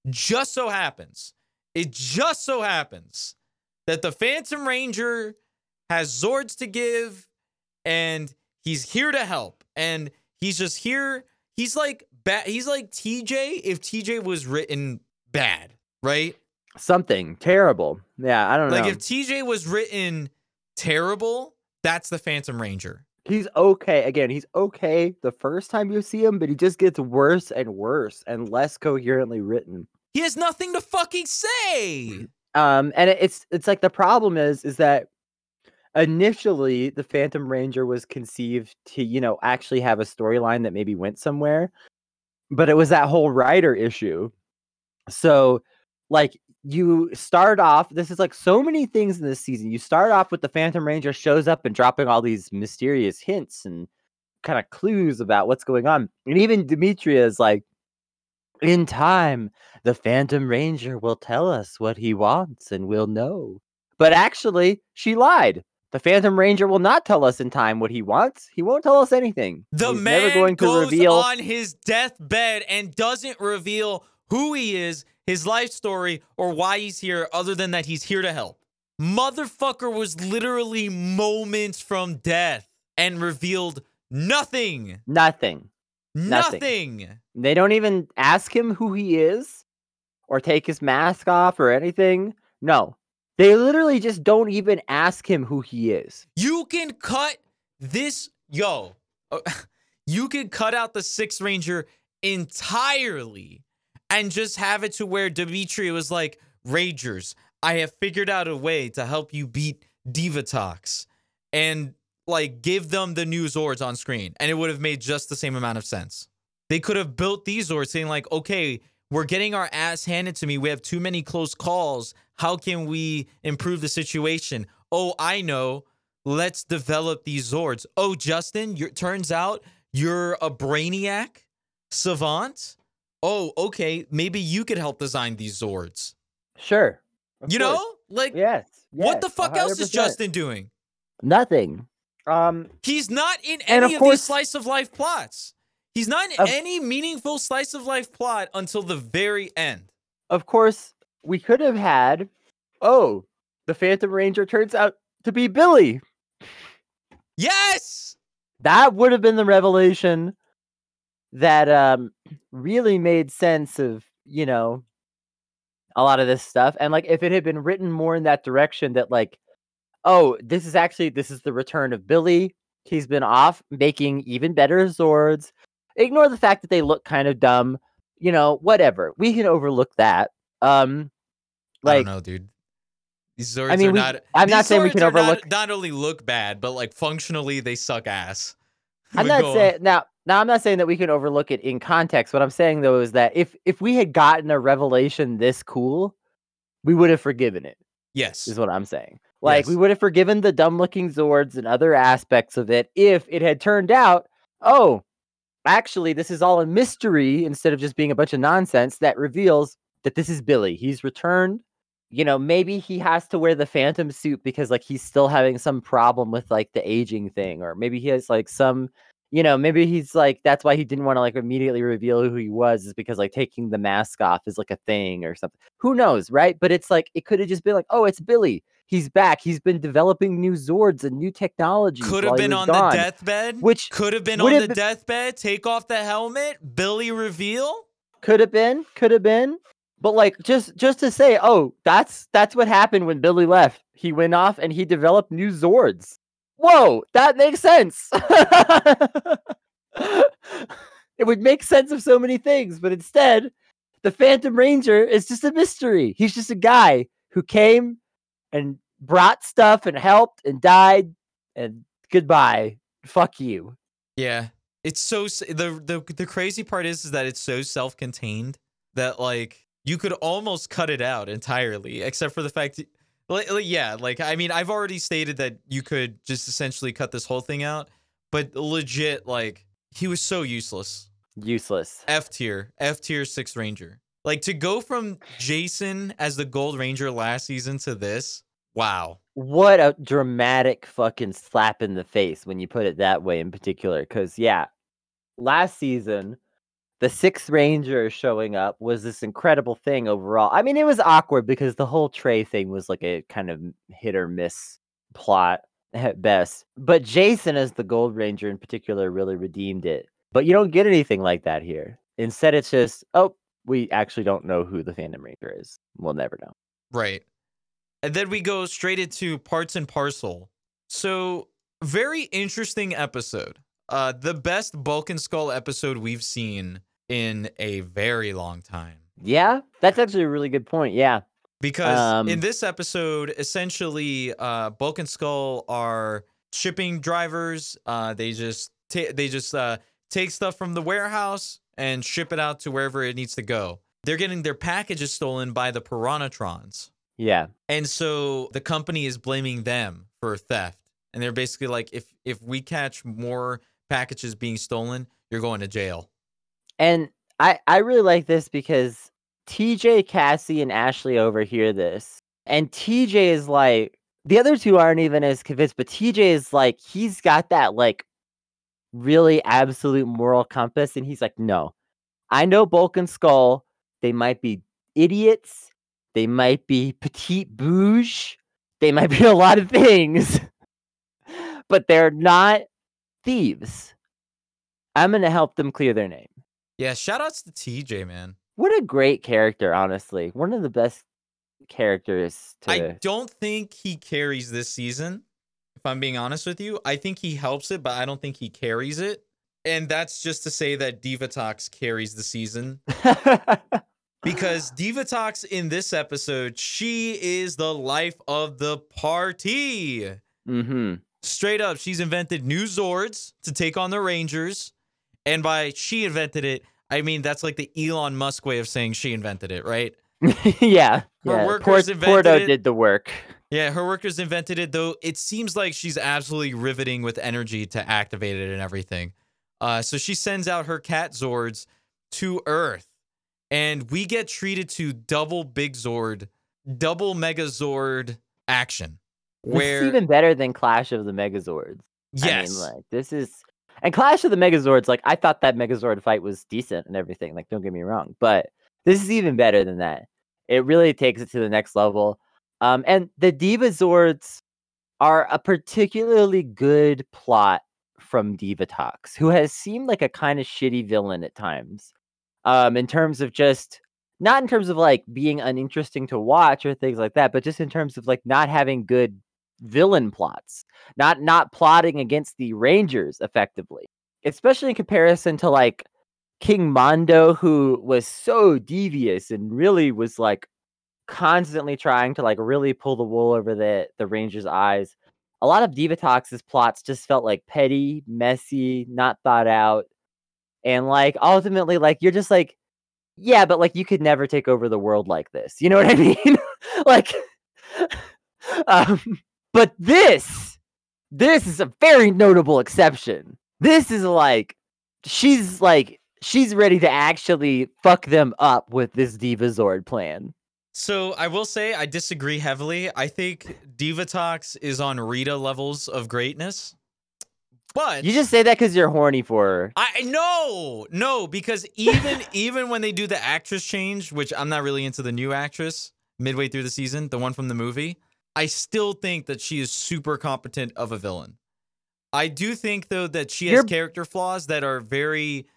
just so happens it just so happens that the Phantom Ranger has Zords to give and he's here to help. And he's just here. He's like bad. He's like TJ if TJ was written bad, right? Something terrible. Yeah, I don't Like know. Like if TJ was written terrible, that's the Phantom Ranger. he's okay. Again, he's okay the first time you see him, but he just gets worse and worse and less coherently written. He has nothing to fucking say. Um, and it's it's like the problem is is that initially the Phantom Ranger was conceived to you know actually have a storyline that maybe went somewhere, but it was that whole writer issue. So, like you start off, this is like so many things in this season. You start off with the Phantom Ranger shows up and dropping all these mysterious hints and kind of clues about what's going on, and even Dimitria is like. In time, the Phantom Ranger will tell us what he wants and we'll know. But actually, she lied. The Phantom Ranger will not tell us in time what he wants. He won't tell us anything. The He's man never going to goes reveal. on his deathbed and doesn't reveal who he is, his life story, or why he's here, other than that he's here to help. Motherfucker was literally moments from death and revealed nothing. Nothing. Nothing. Nothing. They don't even ask him who he is or take his mask off or anything. No. They literally just don't even ask him who he is. You can cut this, yo. uh, You can cut out the Sixth Ranger entirely and just have it to where Dimitri was like, Rangers, I have figured out a way to help you beat Divatox and like give them the new Zords on screen. And it would have made just the same amount of sense. They could have built these Zords saying, like, okay, we're getting our ass handed to me. We have too many close calls. How can we improve the situation? Oh, I know. Let's develop these Zords. Oh, Justin, you're, turns out you're a brainiac savant. Oh, okay. Maybe you could help design these Zords. Sure. You course. know, like Yes. what the yes, fuck else is Justin doing? Nothing. Um, He's not in any of of, course- these slice of life plots. He's not in Of- any meaningful slice of life plot until the very end. of course, we could have had. Oh, the Phantom Ranger turns out to be Billy. Yes. That would have been the revelation that um really made sense of you know a lot of this stuff and like if it had been written more in that direction that like oh this is actually this is the return of billy he's been off making even better zords ignore the fact that they look kind of dumb you know whatever we can overlook that um I like don't know, dude. These Zords mean, are we- not. I'm not saying we can are not- overlook- Not, only look bad, but like functionally they suck ass. I'm not saying now. Now I'm not saying that we can overlook it in context. What I'm saying though is that if if we had gotten a revelation this cool, we would have forgiven it. Yes. Is what I'm saying. Like we would have forgiven the dumb looking Zords and other aspects of it if it had turned out, oh, actually this is all a mystery instead of just being a bunch of nonsense that reveals that this is Billy. He's returned. You know, maybe he has to wear the phantom suit because like he's still having some problem with like the aging thing or maybe he has like some you know, maybe he's like that's why he didn't want to like immediately reveal who he was is because like taking the mask off is like a thing or something. Who knows, right? But it's like it could have just been like, oh, it's Billy. He's back. He's been developing new Zords and new technology. Could have been on gone, the deathbed. Which could have been on the been- deathbed. Take off the helmet. Billy reveal. could have been, could have been. But like just just to say, oh, that's that's what happened when Billy left. He went off and he developed new Zords. Whoa, that makes sense. it would make sense of so many things, but instead, the Phantom Ranger is just a mystery. He's just a guy who came and brought stuff and helped and died and goodbye. Fuck you. Yeah, it's so the the the crazy part is is that it's so self-contained that like you could almost cut it out entirely, except for the fact. Like, like, yeah, like I mean, I've already stated that you could just essentially cut this whole thing out, but legit, like he was so useless. Useless. F tier, F tier six ranger. Like to go from Jason as the Gold Ranger last season to this, wow. what a dramatic fucking slap in the face when you put it that way in particular because yeah last season the sixth ranger showing up was this incredible thing overall. I mean it was awkward because the whole trey thing was like a kind of hit or miss plot at best but jason as the gold ranger in particular really redeemed it. But you don't get anything like that here. Instead it's just oh we actually don't know who the phantom ranger is we'll never know Right. And then we go straight into parts and parcel. So, very interesting episode. Uh the best Bulk and Skull episode we've seen in a very long time. yeah that's actually a really good point yeah Because Um, in this episode, essentially, uh, Bulk and Skull are shipping drivers. Uh, they just ta- they just uh, take stuff from the warehouse and ship it out to wherever it needs to go. They're getting their packages stolen by the Piranhatrons. yeah And so the company is blaming them for theft. And they're basically like, if if we catch more packages being stolen, you're going to jail. And I I really like this because TJ, Cassie, and Ashley overhear this. And TJ is like the other two aren't even as convinced, but TJ is like he's got that like really absolute moral compass, and he's like, no, I know Bulk and Skull. They might be idiots. They might be petite bouge. They might be a lot of things, but they're not thieves. I'm gonna help them clear their name. Yeah, shout outs to TJ, man. What a great character, honestly. One of the best characters to I don't think he carries this season. I'm being honest with you, I think he helps it, but I don't think he carries it. And that's just to say that Divatox carries the season because Divatox in this episode, she is the life of the party. hmm Straight up, she's invented new Zords to take on the Rangers. And by she invented it, I mean that's like the Elon Musk way of saying she invented it, right? yeah. Her yeah. workers Port- invented Porto it. did the work. Yeah, her workers invented it, though it seems like she's absolutely riveting with energy to activate it and everything. Uh, so she sends out her cat Zords to Earth, and we get treated to double Big Zord, double Mega Zord action. This Where is even better than Clash of the Megazords. yes, I mean, like this is and Clash of the Megazords, like I thought that Megazord fight was decent and everything. Like, don't get me wrong, but this is even better than that. It really takes it to the next level. Um, and the Diva Zords are a particularly good plot from Divatox, who has seemed like a kind of shitty villain at times. Um, in terms of just not in terms of like being uninteresting to watch or things like that, but just in terms of like not having good villain plots, not not plotting against the Rangers effectively, especially in comparison to like King Mondo, who was so devious and really was like constantly trying to like really pull the wool over the the Rangers' eyes. A lot of Divatox's plots just felt like petty, messy, not thought out, and like ultimately, like you're just like, yeah, but like you could never take over the world like this. You know what I mean? like, um, but this, this is a very notable exception. This is like, she's like, she's ready to actually fuck them up with this Diva Zord plan. So I will say I disagree heavily. I think Divatox is on Rita levels of greatness, But You just say that because you're horny for her. I no, no, because even even when they do the actress change, which I'm not really into the new actress midway through the season, the one from the movie, I still think that she is super competent of a villain. I do think though that she has You're- character flaws that are very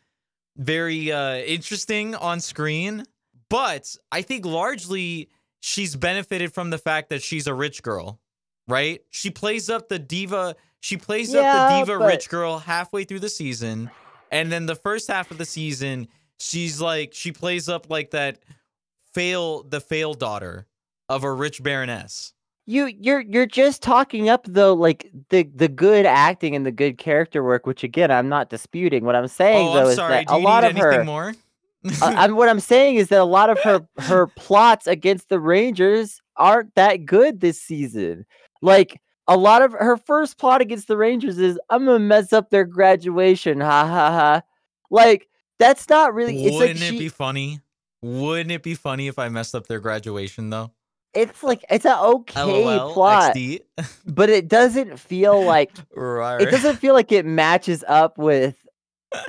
very uh interesting on screen, but I think largely she's benefited from the fact that she's a rich girl, right? She plays up the diva, she plays up the diva but- rich girl halfway through the season, and then the first half of the season, she's like she plays up like that fail the fail daughter of a rich baroness. You you're you're just talking up though like the the good acting and the good character work, which again I'm not disputing. What I'm saying Oh, though I'm is sorry. that Do a you lot need of anything her more? Uh, I'm what I'm saying is that a lot of her her plots against the Rangers aren't that good this season. Like a lot of her first plot against the Rangers is I'm gonna mess up their graduation, ha ha ha. Like that's not really. Wouldn't like it she, be funny? Wouldn't it be funny if I messed up their graduation though? it's like it's an okay LOL, plot, but it doesn't feel like right. it doesn't feel like it matches up with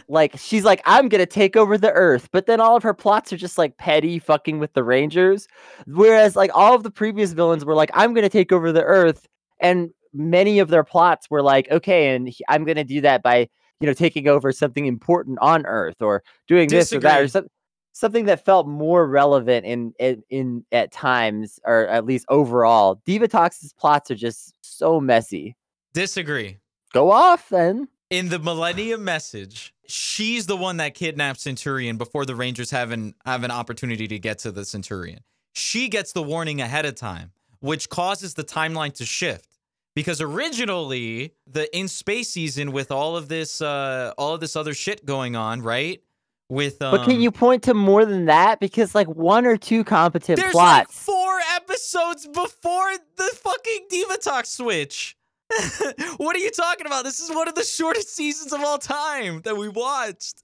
like she's like i'm gonna take over the earth but then all of her plots are just like petty fucking with the rangers whereas like all of the previous villains were like i'm gonna take over the earth and many of their plots were like okay and he- i'm gonna do that by you know taking over something important on earth or doing this or that or Disagree. some, something that felt more relevant in, in in at times or at least overall Divatox plots are just so messy Disagree. go off then In the Millennium Message, she's the one that kidnaps Centurion before the Rangers have an have an opportunity to get to the Centurion. She gets the warning ahead of time, which causes the timeline to shift. Because originally, the in space season with all of this uh all of this other shit going on, right? With um, But can you point to more than that? Because like one or two competent There's like four episodes before the fucking Divatox switch. what are you talking about? This is one of the shortest seasons of all time that we watched.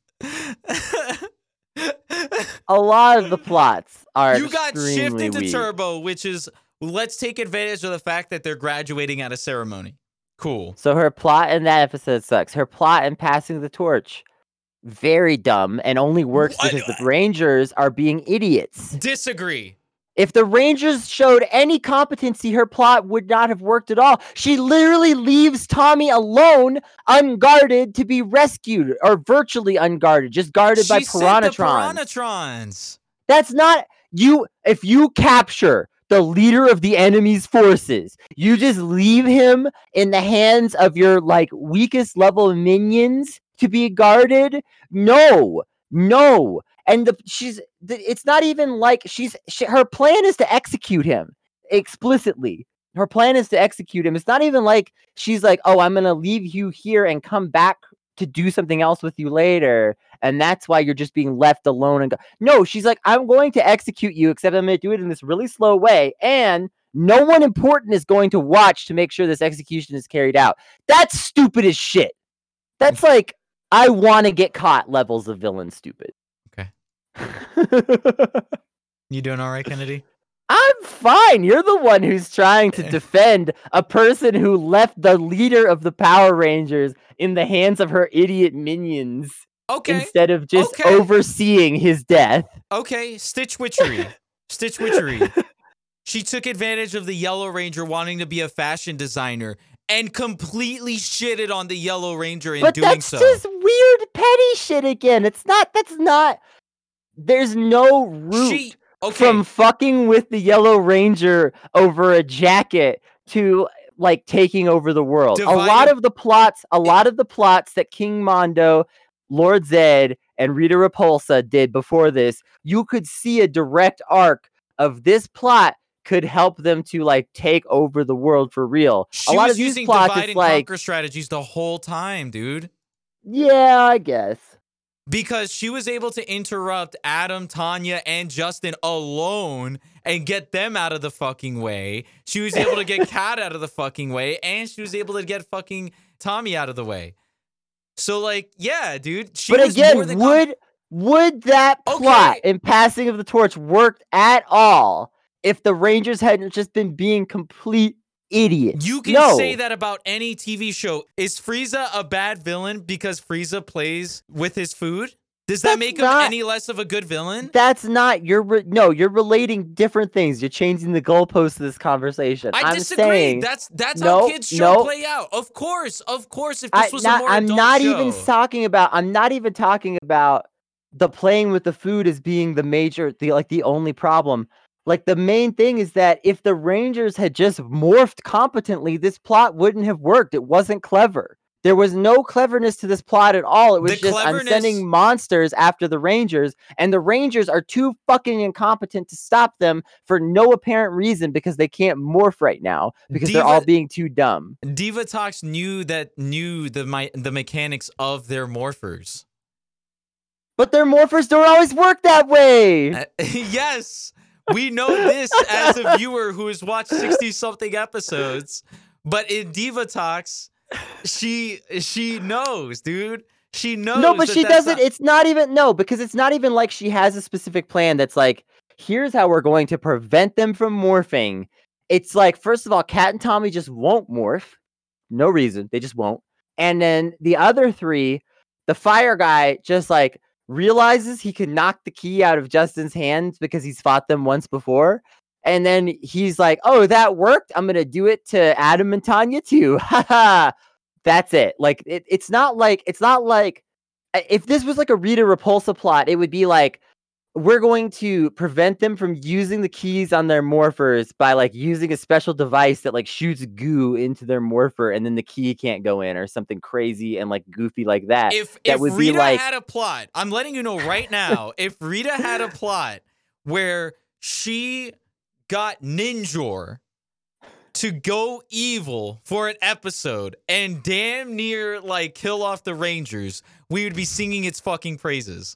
a lot of the plots are you got shifted into weak. turbo, which is let's take advantage of the fact that they're graduating at a ceremony. Cool. So her plot in that episode sucks. Her plot in passing the torch, very dumb and only works What? because the Rangers are being idiots. Disagree. If the Rangers showed any competency, her plot would not have worked at all. She literally leaves Tommy alone, unguarded, to be rescued, or virtually unguarded, just guarded by she sent the Piranhatrons. Piranhatrons. That's not you. If you capture the leader of the enemy's forces, you just leave him in the hands of your like weakest level minions to be guarded. No, no. And the she's it's not even like she's she, her plan is to execute him explicitly. Her plan is to execute him. It's not even like she's like, "Oh, I'm to leave you here and come back to do something else with you later." And that's why you're just being left alone and go- no, she's like, I'm going to execute you, except I'm to do it in this really slow way. And no one important is going to watch to make sure this execution is carried out. That's stupid as shit. That's like, I want to get caught levels of villain stupid. Okay. You doing all right, Kennedy? I'm fine. You're the one who's trying to defend a person who left the leader of the Power Rangers in the hands of her idiot minions Okay. instead of just okay. overseeing his death. Okay, Stitch Witchery. Stitch Witchery. She took advantage of the Yellow Ranger wanting to be a fashion designer and completely shitted on the Yellow Ranger in but doing that's so. just weird petty shit again. It's not that's not there's no root She okay. from fucking with the Yellow Ranger over a jacket to like taking over the world. a lot of the plots, a lot of the plots that King Mondo, Lord Zed, and Rita Repulsa did before this, you could see a direct arc of this plot could help them to like take over the world for real. she a lot was of these using plots, divide and like, conquer strategies the whole time, dude. yeah, I guess. Because she was able to interrupt Adam, Tanya, and Justin alone and get them out of the fucking way. She was able to get Kat out of the fucking way, and she was able to get fucking Tommy out of the way. So, like, yeah, dude. She but again, than com- would would that plot Okay. in passing of the torch worked at all if the Rangers hadn't just been being complete idiots. You can no. say that about any TV show. Is Frieza a bad villain because Frieza plays with his food? Does that That's make him not- any less of a good villain? That's not you're re- no, you're relating different things. You're changing the goalposts of this conversation. I am disagree. saying that's that's how kids show no. play out. Of course, of course. If I, this was a not, more I'm not show. even talking about. I'm not even talking about the playing with the food as being the major, the like the only problem. Like the main thing is that if the Rangers had just morphed competently, this plot wouldn't have worked. It wasn't clever. There was no cleverness to this plot at all. It was The just I'm sending monsters after the Rangers, and the Rangers are too fucking incompetent to stop them for no apparent reason because they can't morph right now because they're all being too dumb. Divatox knew that knew the my, the mechanics of their morphers. But their morphers don't always work that way. Uh, yes, we know this as a viewer who has watched sixty something episodes. But in Divatox, she she knows, dude. She knows. no, but that she doesn't. not- It's not even no, because it's not even like she has a specific plan that's like, here's how we're going to prevent them from morphing. It's like, first of all, Kat and Tommy just won't morph. No reason. They just won't. And then the other three, the fire guy just like realizes he can knock the key out of Justin's hands because he's fought them once before. And then he's like, oh, that worked. I'm going to do it to Adam and Tanya too. That's it. Like, it, it's not like, it's not like, if this was like a Rita Repulsa plot, it would be like, we're going to prevent them from using the keys on their morphers by like using a special device that like shoots goo into their morpher and then the key can't go in or something crazy and like goofy like that. if that if would be Rita like- had a plot, I'm letting you know right now. if Rita had a plot where she got Ninjor to go evil for an episode and damn near like kill off the Rangers, we would be singing its fucking praises.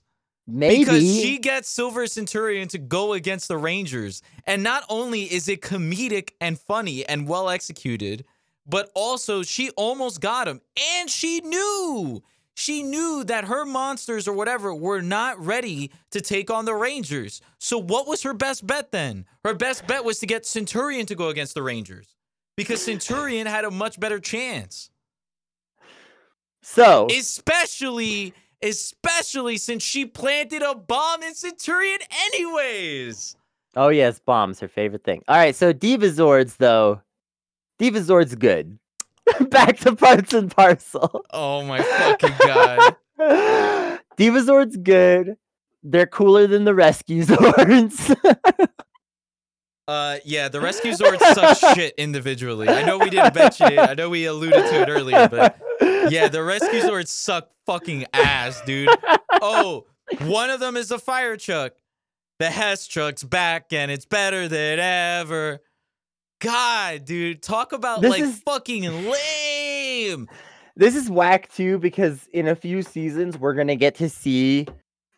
Maybe Because she gets Silver Centurion to go against the Rangers. And not only is it comedic and funny and well executed, but also she almost got him. And she knew. She knew that her monsters or whatever were not ready to take on the Rangers. So what was her best bet then? Her best bet was to get Centurion to go against the Rangers. Because Centurion had a much better chance so especially especially since she planted a bomb in Centurion anyways. Oh yes, bombs her favorite thing. All right, so Divazords though, Divazords good. Back to parts and parcel. Oh my fucking god. Divazords good. They're cooler than the Rescue Zords. Uh yeah, the rescue Zords suck shit individually. I know we didn't mention it. I know we alluded to it earlier, but yeah, the rescue Zords suck fucking ass, dude. Oh, one of them is a fire truck. The Hess truck's back and it's better than ever. God, dude, talk about This like is- fucking lame. this is whack too because in a few seasons we're gonna get to see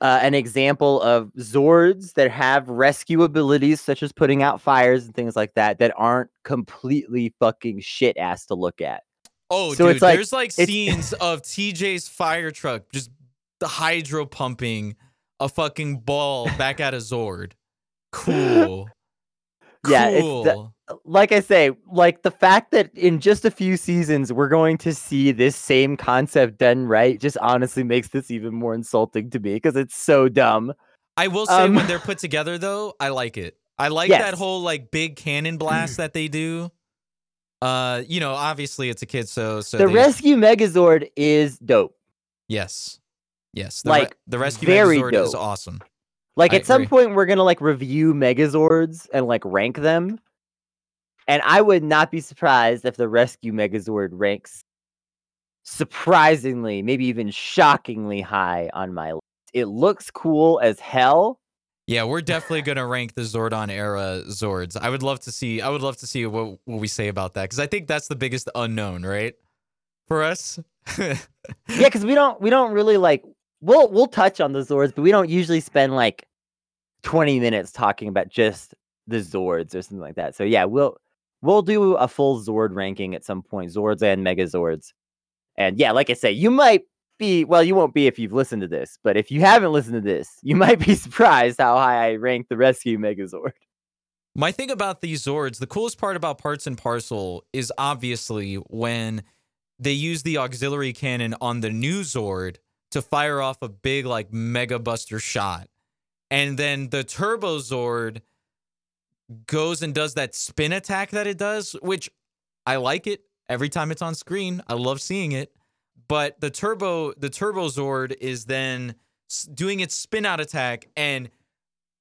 uh, an example of Zords that have rescue abilities such as putting out fires and things like that that aren't completely fucking shit ass to look at. Oh, So dude, like- there's like scenes of TJ's fire truck just the hydro pumping a fucking ball back at a Zord. Cool. Yeah, cool. Like I say, like the fact that in just a few seasons we're going to see this same concept done right just honestly makes this even more insulting to me because it's so dumb. I will say um, when they're put together though, I like it. I like that whole like big cannon blast that they do. Uh, you know, obviously it's a kid, so so the they- rescue Megazord is dope. yes, yes, the re- like, the rescue Megazord is awesome. Like I at some point we're gonna like review Megazords and like rank them. And I would not be surprised if the rescue Megazord ranks surprisingly, maybe even shockingly high on my list. It looks cool as hell. Yeah, we're definitely gonna rank the Zordon era Zords. I would love to see. I would love to see what what we say about that because I think that's the biggest unknown, right? For us. yeah, because we don't we don't really like we'll we'll touch on the Zords, but we don't usually spend like 20 minutes talking about just the Zords or something like that. So yeah, we'll we'll do a full Zord ranking at some point, Zords and Megazords. And yeah, like I say, you might be well, you won't be if you've listened to this, but if you haven't listened to this, you might be surprised how high I rank the Rescue Megazord. My thing about these Zords, the coolest part about Parts and Parcel is obviously when they use the auxiliary cannon on the new Zord to fire off a big like mega buster shot. And then the Turbo Zord goes and does that spin attack that it does, which I like it every time it's on screen. I love seeing it. But the Turbo the Turbo Zord is then doing its spin out attack and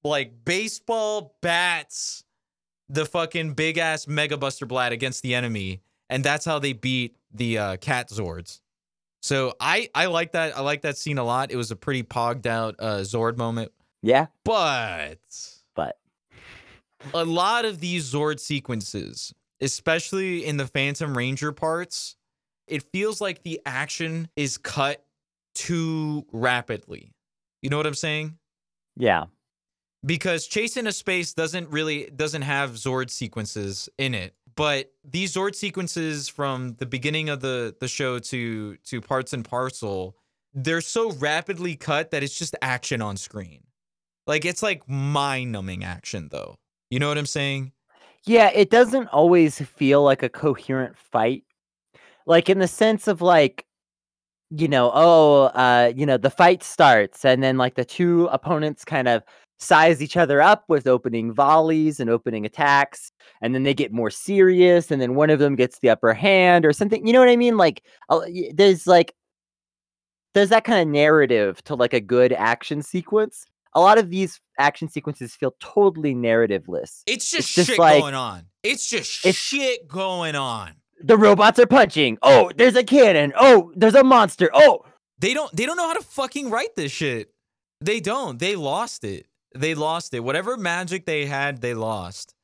like baseball bats the fucking big ass Mega Buster Blad against the enemy, and that's how they beat the uh, Cat Zords. So I I like that I like that scene a lot. It was a pretty pogged out uh, Zord moment, Yeah, but but a lot of these Zord sequences, especially in the Phantom Ranger parts, it feels like the action is cut too rapidly. You know what I'm saying? yeah, because Chase into Space doesn't really doesn't have Zord sequences in it. But these Zord sequences from the beginning of the the show to to Parts and Parcel, they're so rapidly cut that it's just action on screen. Like it's like mind-numbing action though. You know what I'm saying? yeah. It doesn't always feel like a coherent fight, like in the sense of like, you know, oh, uh, you know, the fight starts, and then like the two opponents kind of size each other up with opening volleys and opening attacks, and then they get more serious, and then one of them gets the upper hand or something. You know what I mean? Like, there's like there's that kind of narrative to like a good action sequence. A lot of these action sequences feel totally narrativeless. It's just, It's just shit like- going on. It's just It's- shit going on. The robots are punching. Oh, there's a cannon. Oh, there's a monster. Oh, They don't they don't know how to fucking write this shit. They don't. They lost it. They lost it. Whatever magic they had, they lost.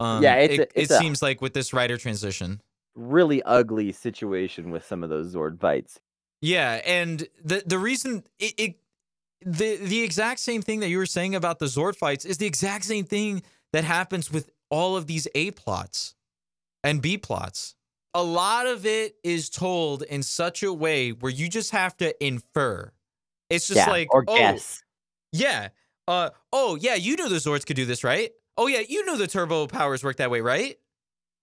Um, Yeah, it, a- it seems like with this writer transition. really ugly situation with some of those Zord fights. Yeah, and the the reason it, it the the exact same thing that you were saying about the Zord fights is the exact same thing that happens with all of these A plots and B plots. A lot of it is told in such a way where you just have to infer. It's just yeah, like or oh, guess. Yeah. Uh oh yeah, you knew the Zords could do this, right? Oh yeah, you knew the turbo powers work that way, right?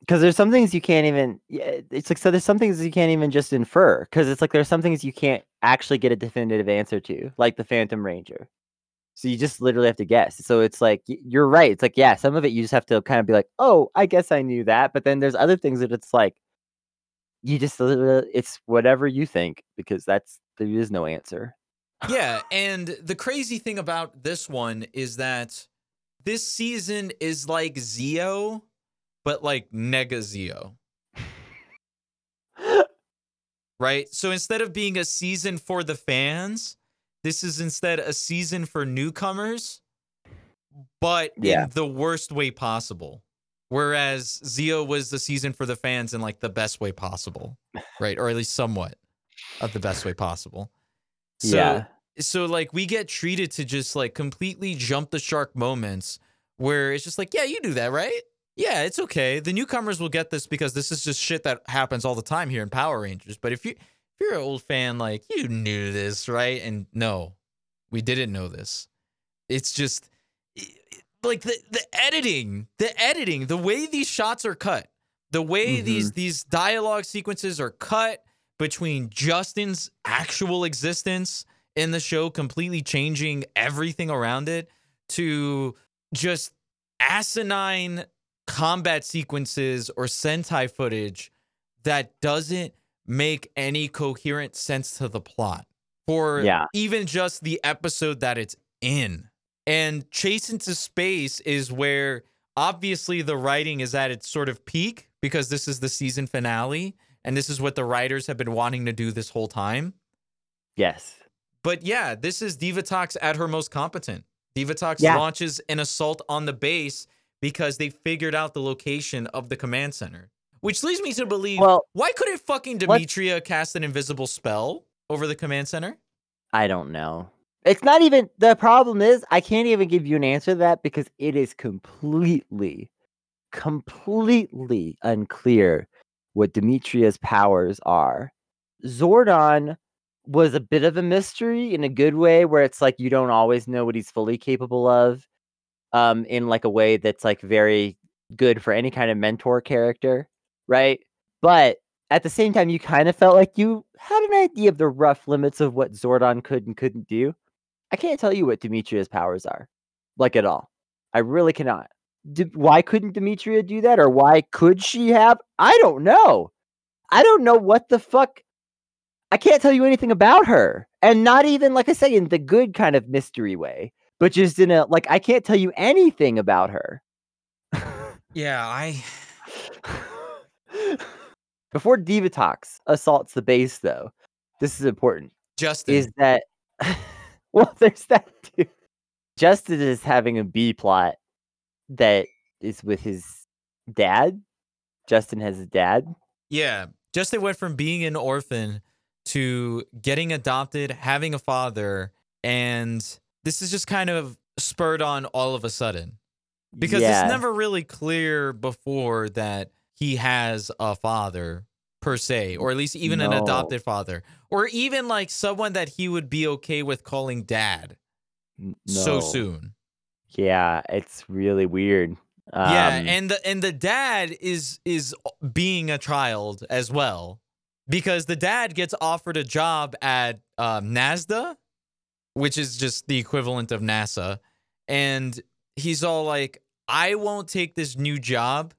Because there's some things you can't even. It's like so. There's some things you can't even just infer. Because it's like there's some things you can't actually get a definitive answer to, like the Phantom Ranger. So you just literally have to guess. So it's like you're right. It's like yeah, some of it you just have to kind of be like, oh, I guess I knew that. But then there's other things that it's like you just it's whatever you think because that's there is no answer. Yeah, and the crazy thing about this one is that this season is like Zeo, but like Nega Zeo. Right? So instead of being a season for the fans, this is instead a season for newcomers, but Yeah. in the worst way possible. Whereas Zeo was the season for the fans in like the best way possible, right? Or at least somewhat of the best way possible. So, yeah. so like we get treated to just like completely jump the shark moments where it's just like, yeah, you do that, right? Yeah, it's okay. The newcomers will get this because this is just shit that happens all the time here in Power Rangers. But if you if you're an old fan, like you knew this, right? And no, we didn't know this. It's just like the the editing, the editing, the way these shots are cut, the way these mm-hmm. these dialogue sequences are cut between Justin's actual existence in the show, completely changing everything around it, to just asinine combat sequences or Sentai footage that doesn't make any coherent sense to the plot for Yeah. even just the episode that it's in. And Chase into Space is where obviously the writing is at its sort of peak because this is the season finale and this is what the writers have been wanting to do this whole time. Yes. But yeah, this is Divatox at her most competent. Divatox Yeah. launches an assault on the base because they figured out the location of the command center. Which leads me to believe Well, why couldn't fucking Dimitria cast an invisible spell over the command center? I don't know. It's not even the problem is I can't even give you an answer to that because it is completely, completely unclear what Dimitria's powers are. Zordon was a bit of a mystery in a good way where it's like you don't always know what he's fully capable of. Um in like a way that's like very good for any kind of mentor character, right? But at the same time, you kind of felt like you had an idea of the rough limits of what Zordon could and couldn't do. I can't tell you what Dimitria's powers are, like at all. I really cannot. Why couldn't Dimitria do that, or why could she have? I don't know. I don't know what the fuck. I can't tell you anything about her, and not even like I say in the good kind of mystery way, but just in a like I can't tell you anything about her. Yeah, I Before Divatox assaults the base, though, this is important. Justin. Is that well? There's that too. Justin is having a B plot that is with his dad. Justin has a dad. Yeah, Justin went from being an orphan to getting adopted, having a father, and this is just kind of spurred on all of a sudden because yeah. it's never really clear before that he has a father per se, or at least even an adopted father, or even like someone that he would be okay with calling dad N- so soon. Yeah, it's really weird. yeah, Um, and the and the dad is is being a child as well, because the dad gets offered a job at um, NASDA, which is just the equivalent of NASA, and he's all like, "I won't take this new job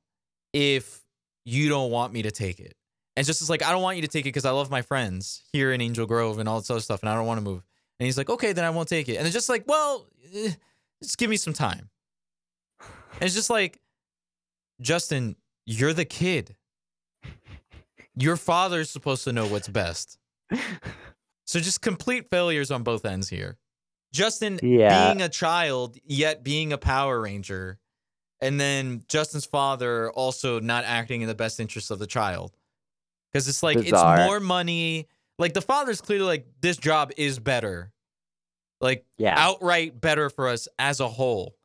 if you don't want me to take it." And just is like, "I don't want you to take it because I love my friends here in Angel Grove and all this other stuff, and I don't want to move." And he's like, "Okay, then I won't take it." And it's just like, "Well, eh, just give me some time." And it's just like, Justin, you're the kid. Your father's supposed to know what's best. So just complete failures on both ends here. Justin Yeah. being a child, yet being a Power Ranger. And then Justin's father also not acting in the best interest of the child. Because it's like, Bizarre. it's more money. Like the father's clearly like, this job is better. Like yeah, outright better for us as a whole.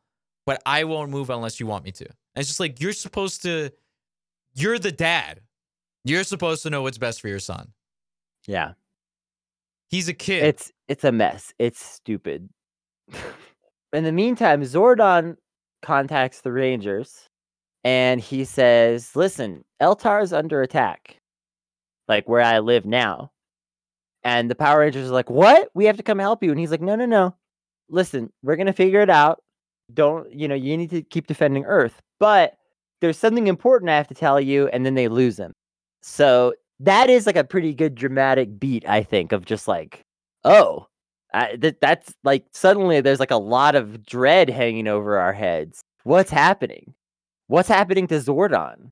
But I won't move unless you want me to. And it's just like you're supposed to you're the dad. You're supposed to know what's best for your son. yeah. He's a kid. It's it's a mess. It's stupid. In the meantime, Zordon contacts the Rangers and he says, "Listen, Eltar is under attack. Like where I live now." And the Power Rangers are like, "What? We have to come help you." And he's like, "No, no, no. Listen, we're going to figure it out. Don't, you know, you need to keep defending Earth. But there's something important I have to tell you." And then they lose him. So that is like a pretty good dramatic beat, I think, of just like, oh, I, th- that's like suddenly there's like a lot of dread hanging over our heads. What's happening? What's happening to Zordon?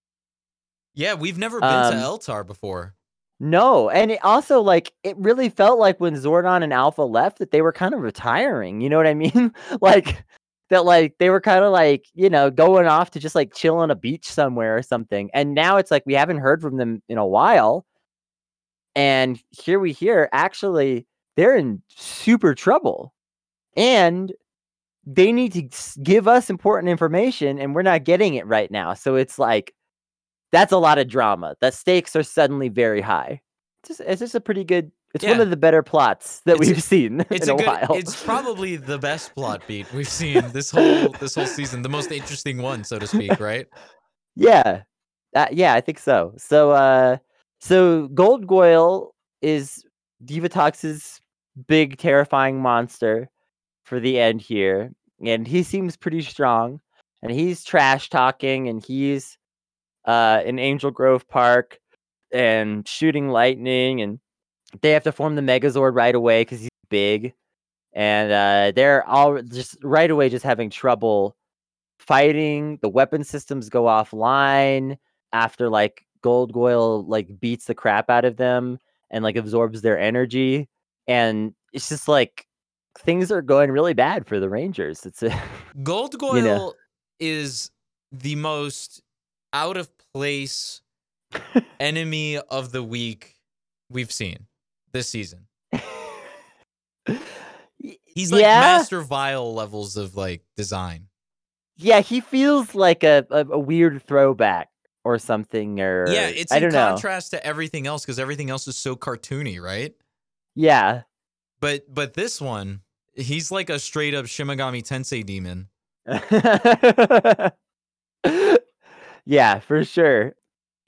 yeah, we've never been um, to Eltar before. No, and it also like it really felt like when Zordon and Alpha left that they were kind of retiring. You know what I mean? like that, like they were kind of like you know going off to just like chill on a beach somewhere or something. And now it's like we haven't heard from them in a while, and here we hear actually they're in super trouble, and they need to give us important information, and we're not getting it right now. So it's like that's a lot of drama. The stakes are suddenly very high. It's just, it's just a pretty good. It's one of the better plots that It's we've seen It's in a a, good while. it's probably the best plot beat we've seen this whole this whole season. The most interesting one, so to speak, right? yeah, uh, yeah, I think so. So, uh, so Goldgoyle is Divatox's big terrifying monster for the end here, and he seems pretty strong. And he's trash talking, and he's uh in Angel Grove Park and shooting lightning, and they have to form the Megazord right away because he's big, and uh, they're all just right away just having trouble fighting. The weapon systems go offline after like Goldgoyle like beats the crap out of them and like absorbs their energy, and it's just like things are going really bad for the Rangers. It's a Goldgoyle You know. is the most out of place enemy of the week we've seen this season. He's like yeah, Master Vile levels of like design. yeah. He feels like a, a, a weird throwback or something, or Yeah, it's I in don't know. contrast to everything else because everything else is so cartoony, right? Yeah, But but this one, he's like a straight up Shin Megami Tensei demon. yeah, for sure.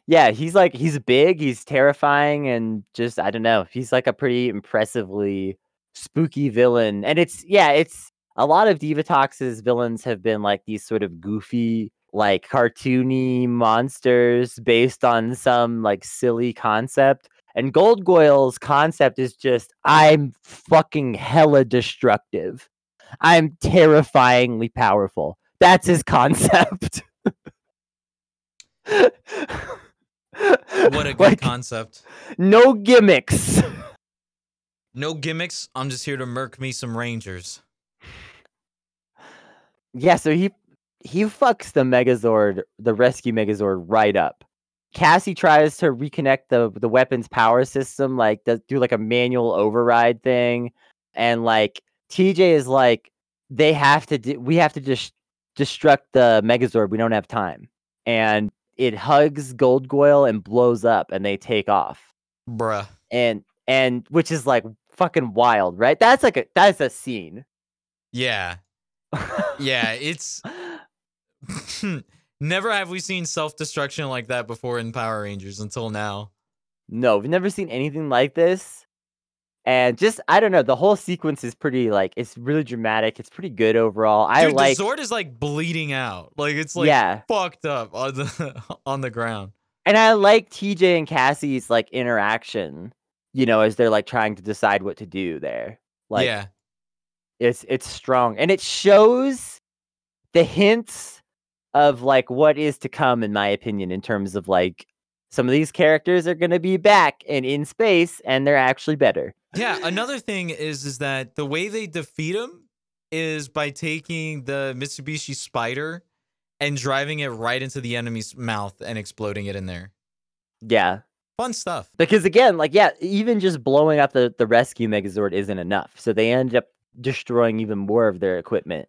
Yeah, he's like he's big, he's terrifying, and just I don't know. He's like a pretty impressively spooky villain. And it's yeah, it's a lot of Divatox's villains have been like these sort of goofy, like cartoony monsters based on some like silly concept. And Goldgoyle's concept is just I'm fucking hella destructive. I'm terrifyingly powerful. That's his concept. What a good Like, concept. no gimmicks. No gimmicks. I'm just here to murk me some rangers. Yeah, so he he fucks the Megazord, the rescue Megazord, right up. Cassie tries to reconnect the the weapon's power system, like does do like a manual override thing, and like TJ is like, they have to, do, we have to just destruct the Megazord. We don't have time, and it hugs Goldgoyle and blows up, and they take off, Bruh. and and which is like fucking wild, right? That's like a that's a scene. Yeah. Yeah, it's never have we seen self-destruction like that before in Power Rangers until now. No, we've never seen anything like this. And just I don't know, the whole sequence is pretty like it's really dramatic. It's pretty good overall. I Dude, like the Zord is like bleeding out. Like it's like yeah. fucked up on the on the ground. And I like TJ and Cassie's like interaction, you know, as they're like trying to decide what to do there. Like yeah. it's it's strong. And it shows the hints of like what is to come, in my opinion, in terms of like some of these characters are gonna be back and in space and they're actually better. Yeah, another thing is is that the way they defeat him is by taking the Mitsubishi Spyder and driving it right into the enemy's mouth and exploding it in there. Yeah. Fun stuff. because again like yeah even just blowing up the, the rescue megazord isn't enough so they end up destroying even more of their equipment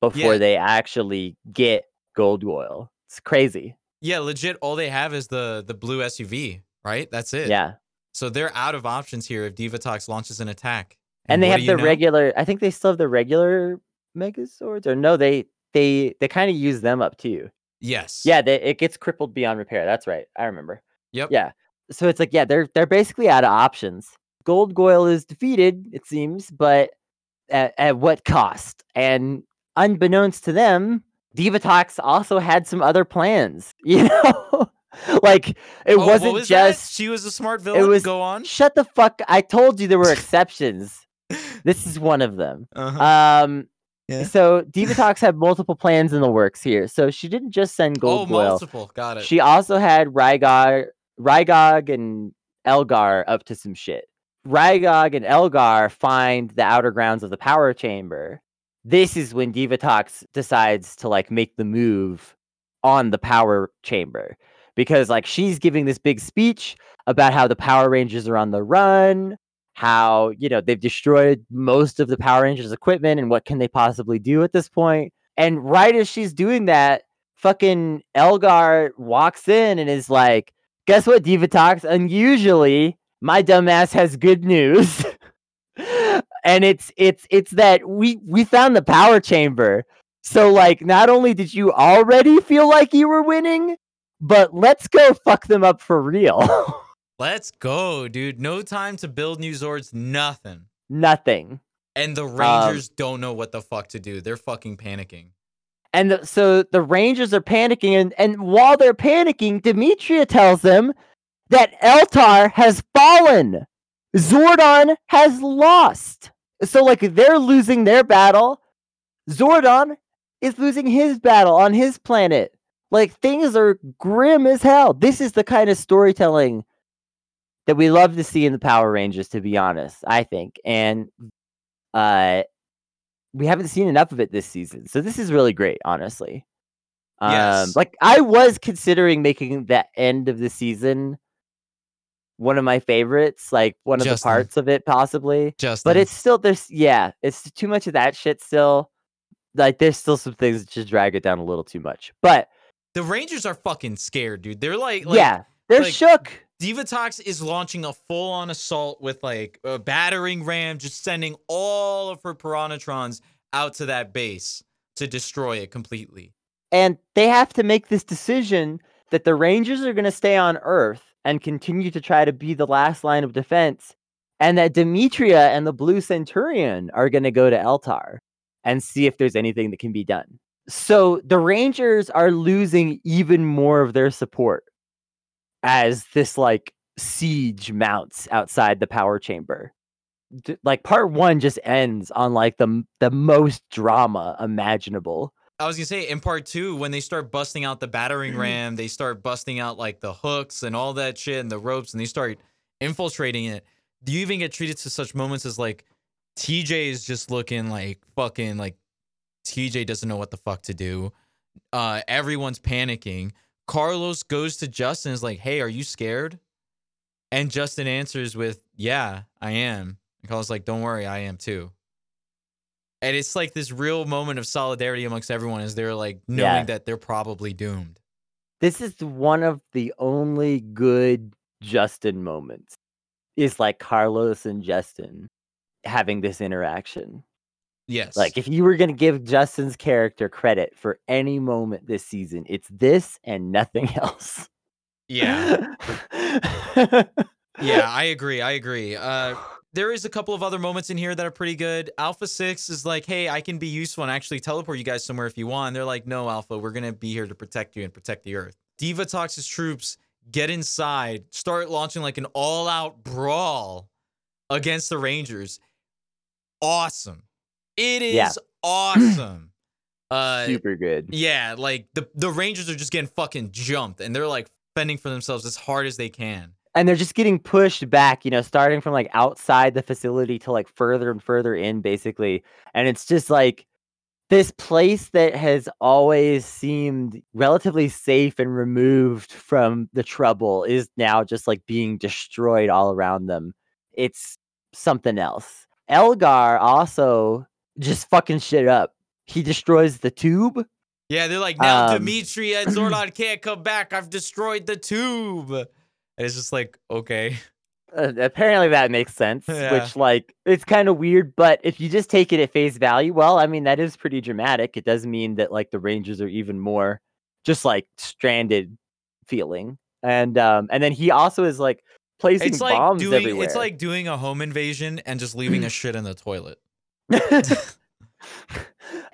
before Yeah. they actually get Goldgoyle it's crazy Yeah, legit all they have is the the blue SUV, right? That's it. yeah So they're out of options here if Divatox launches an attack. and, they have the know? regular i think they still have the regular megazords or no they they they kind of use them up too Yes. yeah they, it gets crippled beyond repair that's right i remember Yep. yeah so it's like yeah they're they're basically out of options Goldgoyle is defeated it seems but at, at what cost and unbeknownst to them divatox also had some other plans you know like it Oh, wasn't was that? just she was a smart villain. It was- Go on. shut the fuck i told you there were exceptions this is one of them Uh-huh. um Yeah. so divatox had multiple plans in the works here so she didn't just send oh, Goldgoyle multiple. Got it. she also had Rygog, Rygog and Elgar up to some shit. Rygog and Elgar find the outer grounds of the power chamber. This is when Divatox decides to like make the move on the power chamber because like she's giving this big speech about how the Power Rangers are on the run, how you know they've destroyed most of the Power Rangers equipment and what can they possibly do at this point. And right as she's doing that, fucking Elgar walks in and is like, "Guess what, Divatox? Unusually, my dumbass has good news." and it's it's it's that we we found the power chamber. So like, not only did you already feel like you were winning, but let's go fuck them up for real. Let's go, dude. No time to build new Zords. Nothing. Nothing. And Um, the Rangers don't know what the fuck to do. They're fucking panicking. And the, so the Rangers are panicking, and, and while they're panicking, Dimitria tells them that Eltar has fallen. Zordon has lost. So, like, they're losing their battle. Zordon is losing his battle on his planet. Like, things are grim as hell. This is the kind of storytelling that we love to see in the Power Rangers, to be honest, I think. And uh we haven't seen enough of it this season. So this is really great, honestly. Um Yes. like I was considering making the end of the season one of my favorites, like one of Justin. the parts of it possibly. Just But it's still there's yeah, it's too much of that shit still. Like there's still some things that just drag it down a little too much. But the Rangers are fucking scared, dude. They're like, like yeah, they're like- shook. Divatox is launching a full-on assault with like a battering ram, just sending all of her Piranhatrons out to that base. to destroy it completely. And they have to make this decision that the Rangers are going to stay on Earth and continue to try to be the last line of defense, and that Dimitria and the Blue Centurion are going to go to Eltar and see if there's anything that can be done. So the Rangers are losing even more of their support as this like siege mounts outside the power chamber. D- like part 1 just ends on like the the most drama imaginable. I was gonna say in part two, when they start busting out the battering mm-hmm. ram, they start busting out like the hooks and all that shit and the ropes, and they start infiltrating it. Do you even get treated to such moments as like TJ is just looking like fucking like TJ doesn't know what the fuck to do. Uh, everyone's panicking. Carlos goes to Justin and is like, "Hey, are you scared?" And Justin answers with, "Yeah, I am." And Carlos is like, "Don't worry, I am too." And it's like this real moment of solidarity amongst everyone as they're like knowing Yeah. that they're probably doomed. This is one of the only good Justin moments. Is like Carlos and Justin having this interaction. Yes. Like if you were going to give Justin's character credit for any moment this season, it's this and nothing else. yeah. Yeah, I agree. I agree. Uh there is a couple of other moments in here that are pretty good. Alpha 6 is like, "Hey, I can be useful and actually teleport you guys somewhere if you want." They're like, "No, Alpha, we're going to be here to protect you and protect the Earth." Divatox his troops get inside, start launching like an all-out brawl against the Rangers. Awesome. It is Yeah. awesome. Uh Super good. yeah, like the the Rangers are just getting fucking jumped and they're like fending for themselves as hard as they can. And they're just getting pushed back, you know, starting from like outside the facility to like further and further in, basically. And it's just like this place that has always seemed relatively safe and removed from the trouble is now just like being destroyed all around them. It's something else. Elgar also just fucking shit up. He destroys the tube. Yeah, they're like, now Um, Dimitri and Zordon can't come back. I've destroyed the tube. And it's just like, okay. Uh, apparently that makes sense Yeah. which like it's kind of weird but if you just take it at face value well i mean that is pretty dramatic it does mean that like the rangers are even more just like stranded feeling and um and then he also is like placing It's like bombs doing everywhere it's like doing a home invasion and just leaving a shit in the toilet.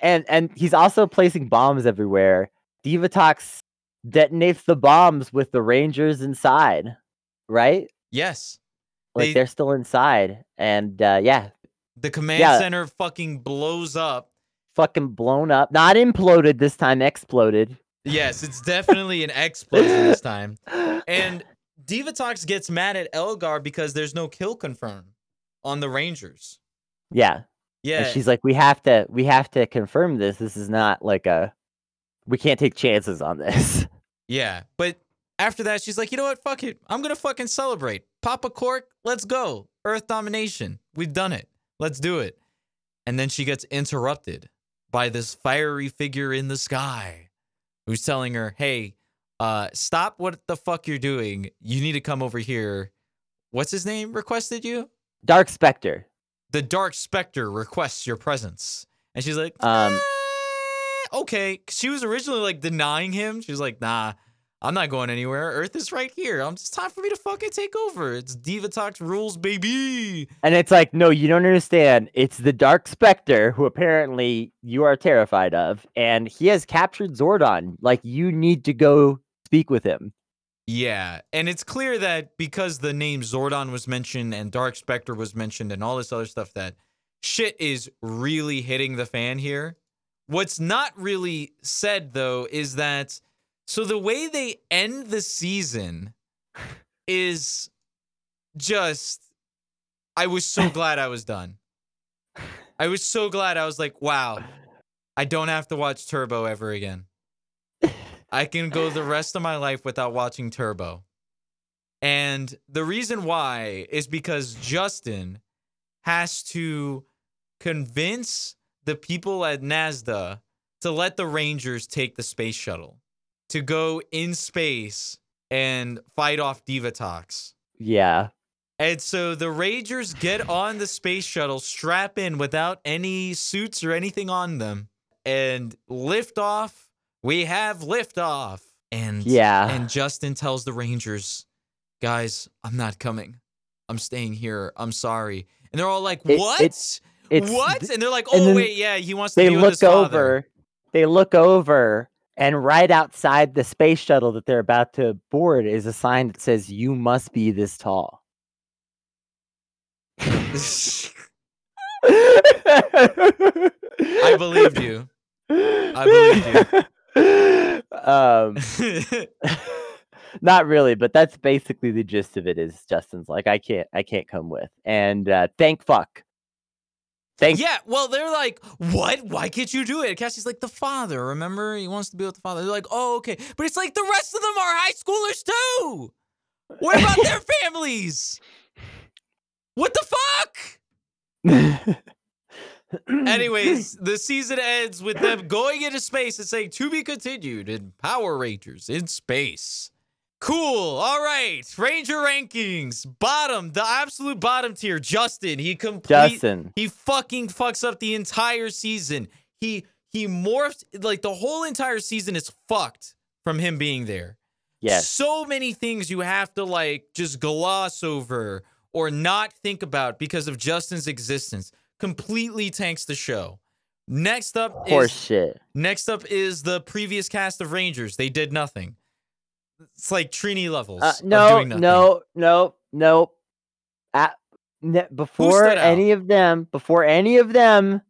and and he's also placing bombs everywhere divatox detonates the bombs with the rangers inside right Yes. like They- are still inside and uh yeah The command Yeah. center fucking blows up. fucking blown up. Not imploded this time, exploded. Yes, it's definitely an explosion this time. And Divatox gets mad at Elgar because there's no kill confirm on the Rangers. yeah. Yeah. And she's like, we have to we have to confirm this. This is not like a we can't take chances on this. Yeah, but after that, she's like, you know what? Fuck it. I'm gonna fucking celebrate. Pop a cork. Let's go. Earth domination. We've done it. Let's do it. And then she gets interrupted by this fiery figure in the sky, who's telling her, "Hey, uh, stop what the fuck you're doing. You need to come over here." What's his name? Requested you. Dark Spectre. The Dark Spectre requests your presence, and she's like, Um, "Eh, okay." She was originally like denying him. She was like, "Nah, I'm not going anywhere. Earth is right here. I'm just time for me to fucking take over. It's Divatox rules, baby." And it's like, no, you don't understand. It's the Dark Spectre who apparently you are terrified of, and he has captured Zordon. Like you need to go speak with him. Yeah, and it's clear that because the name Zordon was mentioned and Dark Spectre was mentioned and all this other stuff, that shit is really hitting the fan here. What's not really said though is that so the way they end the season is just I was so glad I was done. I was so glad I was like, wow, I don't have to watch Turbo ever again. I can go the rest of my life without watching Turbo. And the reason why is because Justin has to convince the people at NASDA to let the Rangers take the space shuttle to go in space and fight off Divatox. Yeah. And so the Rangers get on the space shuttle, strap in without any suits or anything on them. and liftoff. We have liftoff. And Yeah. and Justin tells the Rangers, guys, I'm not coming. I'm staying here. I'm sorry. And they're all like, It- what? it's- It's what? And they're like, oh wait, yeah, he wants to they look over they look over and right outside the space shuttle that they're about to board is a sign that says you must be this tall I believed you. I believed you um not really but that's basically the gist of it is justin's like i can't i can't come with and uh thank fuck thank yeah, well, they're like, what? Why can't you do it? Cassie's like, the father, remember? He wants to be with the father. They're like, oh, okay. But it's like the rest of them are high schoolers too. What about their families? What the fuck? Anyways, the season ends with them going into space and saying to be continued in Power Rangers in space. Cool. All right. Ranger rankings. Bottom, the absolute bottom tier. Justin. He complete justin he fucking fucks up the entire season. He he morphs like the whole entire season is fucked from him being there. yes So many things you have to like just gloss over or not think about because of Justin's existence. Completely tanks the show. Next up horse is shit next up is the previous cast of Rangers. They did nothing. It's like Trini levels. Uh, of no, doing nothing. no, no, no. Ne- before out? any of them, before any of them,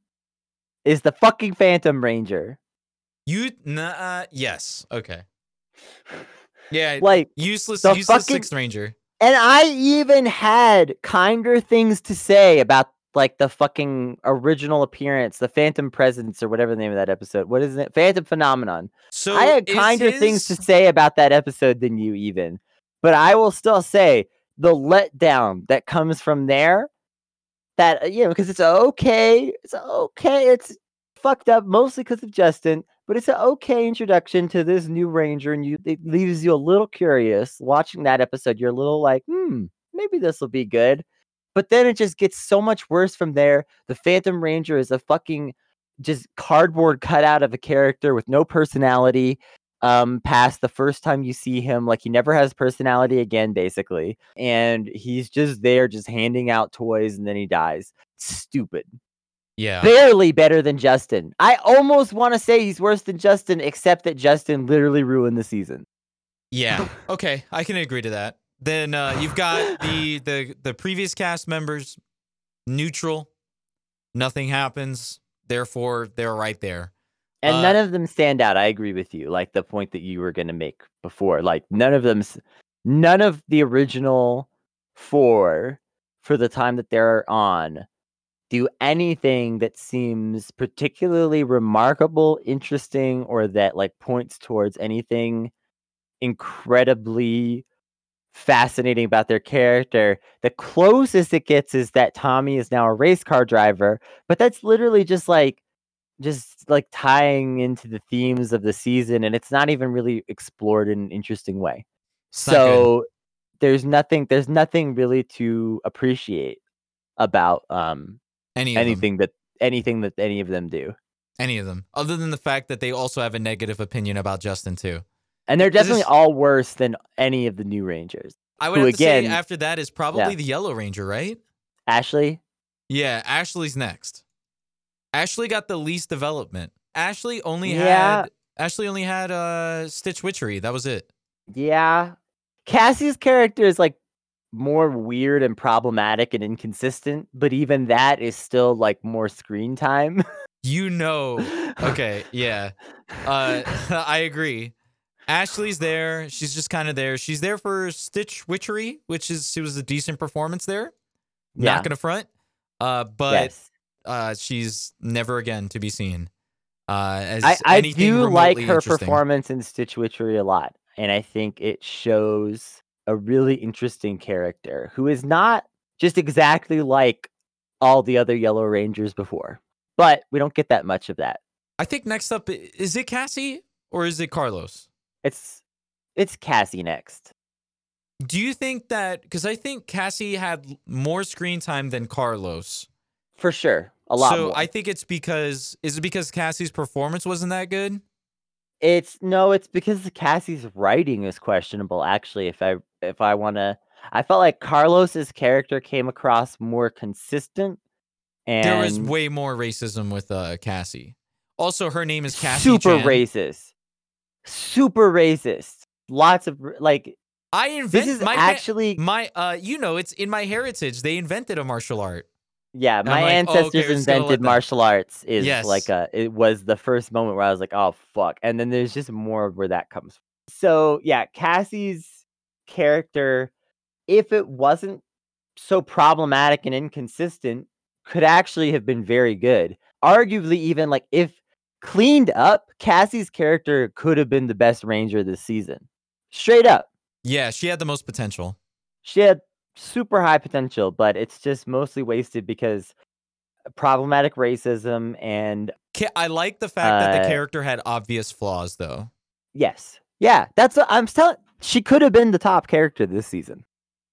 is the fucking Phantom Ranger. You nah, uh, yes. Okay. Yeah, Like, useless useless fucking- sixth ranger. and I even had kinder things to say about like the fucking original appearance, the Phantom Presence, or whatever the name of that episode. What is it? Phantom Phenomenon. So I had kinder things to say about that episode than you even. But I will still say the letdown that comes from there that uh, you know because it's okay it's okay it's fucked up mostly because of justin but it's an okay introduction to this new ranger and you it leaves you a little curious watching that episode you're a little like hmm maybe this will be good but then it just gets so much worse from there the phantom ranger is a fucking just cardboard cutout of a character with no personality um past the first time you see him like he never has personality again basically and he's just there just handing out toys and then he dies stupid Yeah. barely better than justin i almost want to say he's worse than justin except that justin literally ruined the season Yeah. Okay, I can agree to that. Then uh, you've got the the the previous cast members neutral. Nothing happens. Therefore, they're right there. and Uh, none of them stand out i agree with you like the point that you were going to make before like none of them none of the original four for the time that they're on do anything that seems particularly remarkable interesting or that like points towards anything incredibly fascinating about their character. The closest it gets is that tommy is now a race car driver but that's literally just like just like tying into the themes of the season and it's not even really explored in an interesting way. It's so there's nothing there's nothing really to appreciate about um any of them. anything that anything that any of them do. Any of them, other than the fact that they also have a negative opinion about Justin too. And they're definitely is- all worse than any of the new rangers I would Who to say after that is probably Yeah. the Yellow Ranger, right? ashley Yeah, Ashley's next. Ashley got the least development. Ashley only Yeah. had Ashley only had uh Stitch Witchery. That was it. yeah cassie's character is like more weird and problematic and inconsistent but even that is still like more screen time You know. Okay, yeah. Uh I agree. Ashley's there. She's just kind of there. She's there for Stitch Witchery, which is she was a decent performance there. yeah Not gonna front. Uh but yes uh she's never again to be seen. Uh as I, I do like her performance in Stitch Witchery a lot, and I think it shows a really interesting character who is not just exactly like all the other Yellow Rangers before. But we don't get that much of that. I think next up is it Cassie or is it Carlos? It's it's Cassie next. Do you think that because I think Cassie had more screen time than Carlos? For sure. A lot so more. I think it's because is it because Cassie's performance wasn't that good? It's no, it's because Cassie's writing is questionable. Actually, if I if I want to, I felt like Carlos's character came across more consistent. And there was way more racism with uh, Cassie. Also, her name is Cassie. super Chan. racist, super racist. Lots of like I invented this is my actually my uh you know it's in my heritage. They invented a martial art. yeah. My like, oh, okay, ancestors gonna let invented martial arts. Is Yes. like a it was the first moment where I was like, oh fuck, and then there's just more of where that comes. from. So yeah, Cassie's character, if it wasn't so problematic and inconsistent, could actually have been very good. Arguably, even like if cleaned up, Cassie's character could have been the best ranger this season. Straight up. Yeah, she had the most potential. She had super high potential, but it's just mostly wasted because problematic racism and I like the fact that the Uh, character had obvious flaws, though. yes. Yeah, that's what I'm telling she could have been the top character this season.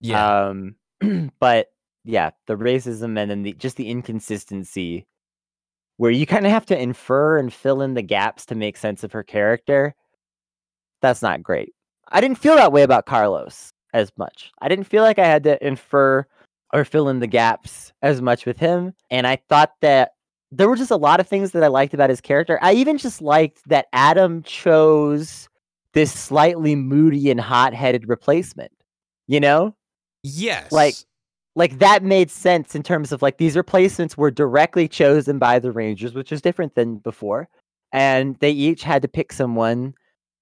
Yeah, Um but yeah, the racism and then the just the inconsistency where you kind of have to infer and fill in the gaps to make sense of her character. That's not great. I didn't feel that way about Carlos as much. I didn't feel like I had to infer or fill in the gaps as much with him. And I thought that there were just a lot of things that I liked about his character. I even just liked that Adam chose this slightly moody and hot-headed replacement. You know? yes. like, like that made sense in terms of like these replacements were directly chosen by the Rangers, which is different than before. And they each had to pick someone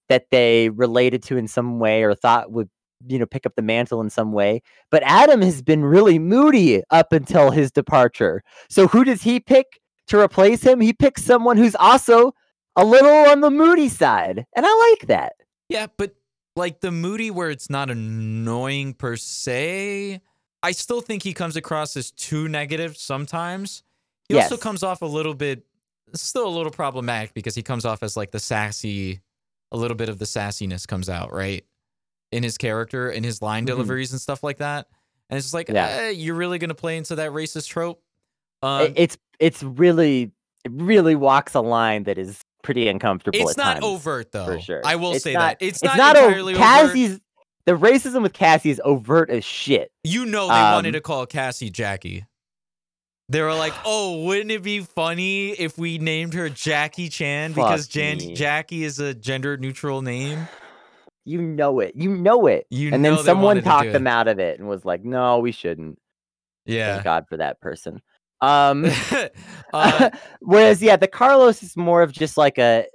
that they related to in some way or thought would, you know, pick up the mantle in some way. But Adam has been really moody up until his departure. So who does he pick to replace him? He picks someone who's also a little on the moody side. And I like that. yeah, but like the moody where it's not annoying per se. I still think he comes across as too negative sometimes. He also comes off a little bit, still a little problematic because he comes off as like the sassy, a little bit of the sassiness comes out right in his character in his line Mhm. deliveries and stuff like that. And it's just like, Yeah. eh, you're really gonna play into that racist trope. Um, it's it's really it really walks a line that is pretty uncomfortable. it's not times, overt though. for sure. I will It's say not- that it's, It's not, not, o- entirely overt. The racism with Cassie is overt as shit. You know they wanted Um, to call Cassie Jackie. They were like, "Oh, wouldn't it be funny if we named her Jackie Chan because Jan- Jackie is a gender neutral name?" You know it. You know it. You and then someone talked them out of it and was like, "No, we shouldn't." Yeah. Thank God for that person. Um, uh, whereas, yeah, the Carlos is more of just like a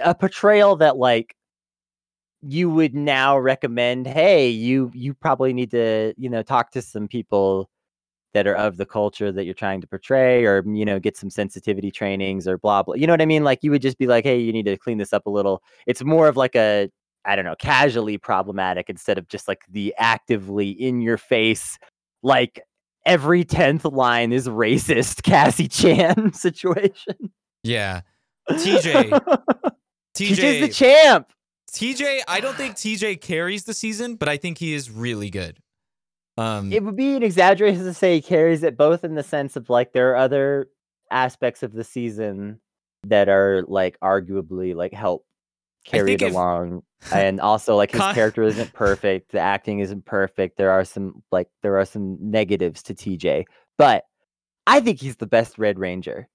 a portrayal that like you would now recommend. Hey, you you probably need to you know talk to some people that are of the culture that you're trying to portray, or you know get some sensitivity trainings or blah blah. You know what I mean? Like you would just be like, hey, you need to clean this up a little. It's more of like a I don't know, casually problematic instead of just like the actively in your face, like every 10th line is racist Cassie Chan situation. yeah. TJ. TJ's the champ. TJ. I don't think TJ carries the season, but I think he is really good. Um. It would be an exaggeration to say he carries it both in the sense of like there are other aspects of the season that are like arguably like help carry it if- along. and also like his Con- character isn't perfect, the acting isn't perfect. There are some like there are some negatives to TJ, but I think he's the best Red Ranger.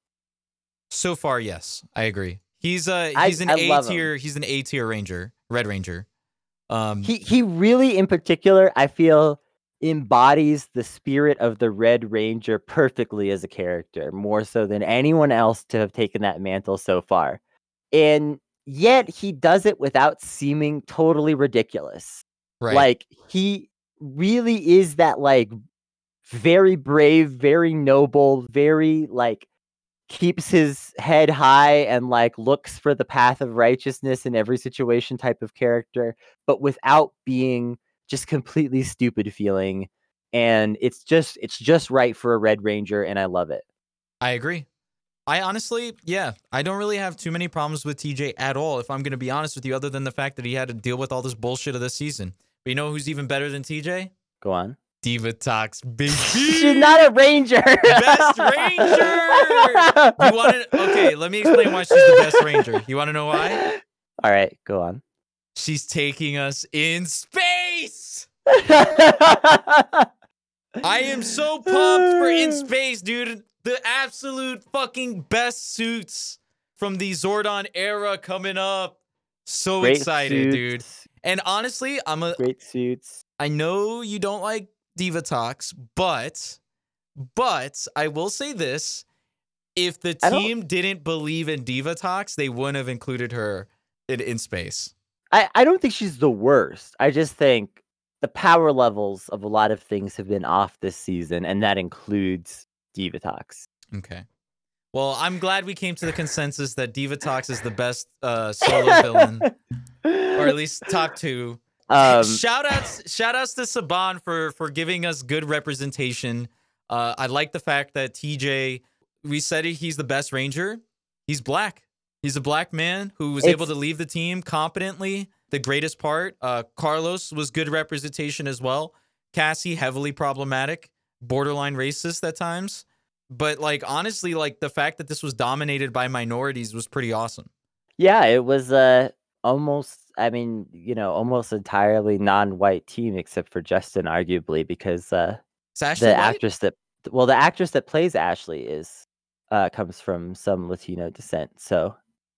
So far, yes, I agree. He's uh I- he's an A tier He's an A tier ranger, Red Ranger. Um. he he really in particular i feel embodies the spirit of the red ranger perfectly as a character more so than anyone else to have taken that mantle so far and yet he does it without seeming totally ridiculous right. like he really is that like very brave very noble very like keeps his head high and like looks for the path of righteousness in every situation type of character but without being just completely stupid feeling and it's just it's just right for a red ranger and i love it I agree. I honestly, yeah, I don't really have too many problems with TJ at all. If I'm gonna be honest with you, other than the fact that he had to deal with all this bullshit of this season. But you know who's even better than TJ? go on Divatox, baby. She's not a ranger. Best ranger. You want to? Okay, let me explain why she's the best ranger. You want to know why? All right, go on. She's taking us in space. I am so pumped for in space, dude. The absolute fucking best suits from the Zordon era coming up. So Great excited, dude. And honestly, I'm a Great suits. I know you don't like Divatox, but but I will say this. If the team didn't believe in Divatox, they wouldn't have included her in, in space. I, I don't think she's the worst. I just think the power levels of a lot of things have been off this season, and that includes Divatox. Okay. Well, I'm glad we came to the consensus that Diva Divatox is the best uh, solo villain, or at least top two. Um, shout outs, shout outs to Saban for for giving us good representation. Uh, I like the fact that TJ, we said he's the best ranger. He's black. He's a black man who was able to leave the team competently. The greatest part. Uh, Carlos was good representation as well. Cassie heavily problematic, borderline racist at times. But like honestly, like the fact that this was dominated by minorities was pretty awesome. yeah, it was uh, almost, I mean, you know, almost entirely non white team, except for Justin, arguably, because uh, the White? actress that, well, the actress that plays Ashley is, uh, comes from some Latino descent. So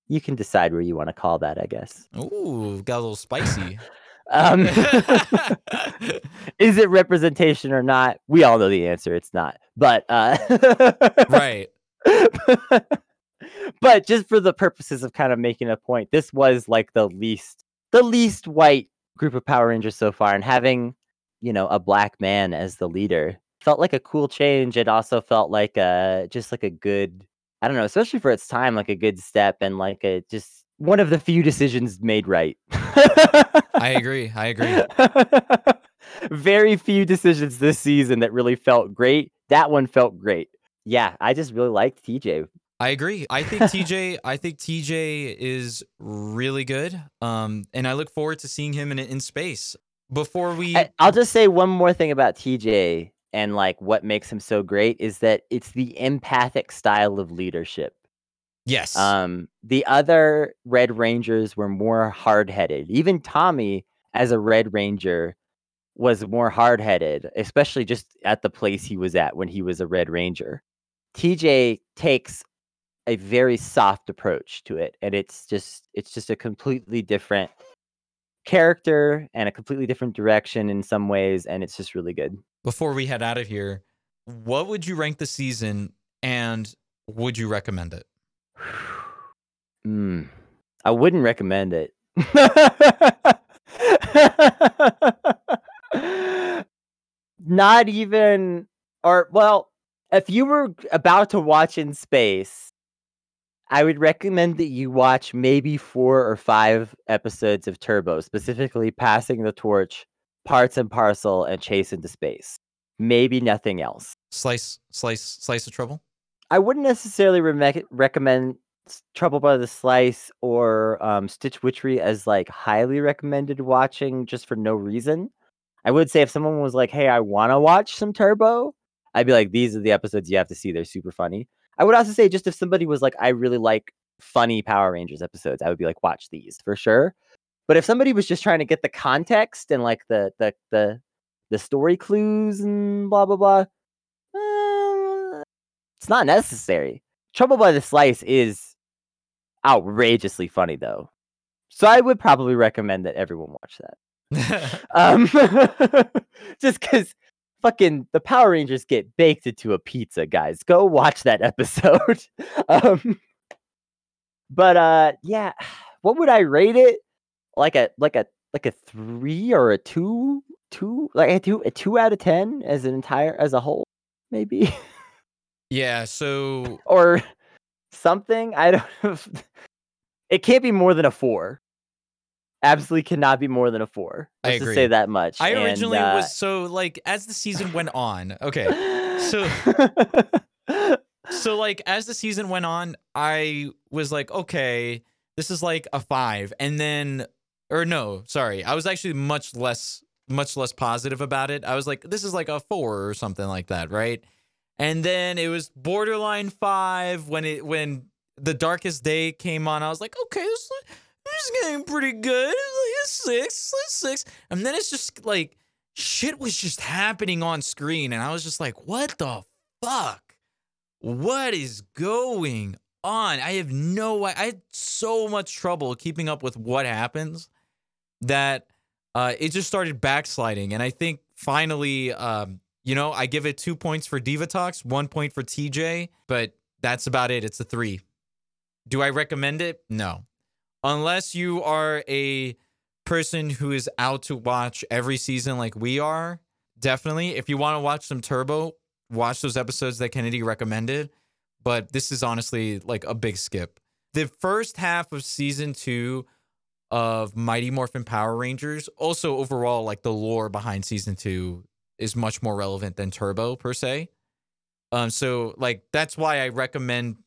you can decide where you want to call that, I guess. Ooh, got a little spicy. Um, is it representation or not? We all know the answer. It's not. But uh, right. but just for the purposes of kind of making a point, this was like the least the least white group of Power Rangers so far, and having you know a black man as the leader felt like a cool change. It also felt like a just like a good I don't know, especially for its time, like a good step and like a just one of the few decisions made right. I agree. I agree. Very few decisions this season that really felt great. That one felt great. Yeah, I just really liked TJ. I agree. I think TJ. I think TJ is really good. Um, and I look forward to seeing him in in space. Before we, I, I'll just say one more thing about TJ and like what makes him so great is that it's the empathic style of leadership. yes, Um, the other Red Rangers were more hard headed. Even Tommy, as a Red Ranger, was more hard headed, especially just at the place he was at when he was a Red Ranger. TJ takes a very soft approach to it, and it's just it's just a completely different character and a completely different direction in some ways, and it's just really good. before we head out of here, what would you rank the season, and would you recommend it? Mm, I wouldn't recommend it. Not even, or well, if you were about to watch in space, I would recommend that you watch maybe four or five episodes of Turbo, specifically Passing the Torch, Parts and Parcel, and Chase into Space. Maybe nothing else. Slice, slice, slice of trouble. I wouldn't necessarily re- recommend Trouble by the Slice or um, Stitch Witchery as like highly recommended watching just for no reason. I would say if someone was like, "Hey, I want to watch some Turbo," I'd be like, "These are the episodes you have to see. They're super funny." I would also say just if somebody was like, "I really like funny Power Rangers episodes," I would be like, "Watch these for sure." But if somebody was just trying to get the context and like the the the the story clues and blah blah blah, uh, it's not necessary. Trouble by the Slice is outrageously funny though. So I would probably recommend that everyone watch that. Um just cuz fucking the Power Rangers get baked into a pizza, guys. Go watch that episode. um but uh yeah, what would I rate it? Like a like a like a 3 or a 2? 2 like a 2 a 2 out of 10 as an entire as a whole maybe yeah. So or something. I don't It can't be more than a four. Absolutely cannot be more than a four. I just agree. say that much. I And, originally uh, was so like as the season went on. Okay. so- So like as the season went on, I was like, okay, this is like a five, and then or no, sorry, I was actually much less much less positive about it. I was like, this is like a four or something like that, right? And then it was borderline five when it when the darkest day came on. I was like, okay, this, this is getting pretty good. It's like a six, it's six. And then it's just like shit was just happening on screen, and I was just like, what the fuck? What is going on? I have no I had so much trouble keeping up with what happens that uh, it just started backsliding. And I think finally, um, you know, I give it two points for Divatox, one point for TJ, but that's about it. It's a three. Do I recommend it? No. Unless you are a person who is out to watch every season like we are, definitely. If you want to watch some Turbo, watch those episodes that Kennedy recommended. But this is honestly like a big skip. The first half of season two of Mighty Morphin Power Rangers, also overall, like the lore behind season two is much more relevant than Turbo per se. Um, so like that's why I recommend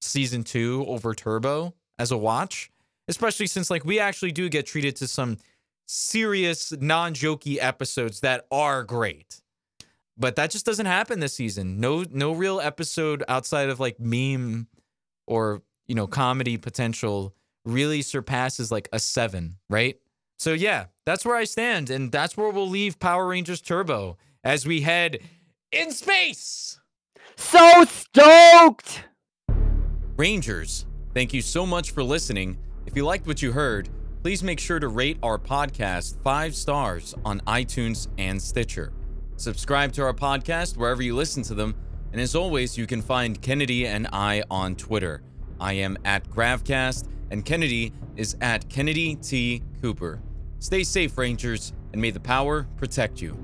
season two over Turbo as a watch, especially since like we actually do get treated to some serious non-jokey episodes that are great. But that just doesn't happen this season. No no real episode outside of like meme or, you know, comedy potential really surpasses like a 7, right? So yeah, that's where I stand and that's where we'll leave Power Rangers Turbo as we head in space. So stoked! Rangers, thank you so much for listening. If you liked what you heard, please make sure to rate our podcast five stars on iTunes and Stitcher. Subscribe to our podcast wherever you listen to them. And as always, you can find Kennedy and I on Twitter. I am at Gravcast, and Kennedy is at Kennedy T. Cooper. Stay safe, Rangers, and may the power protect you.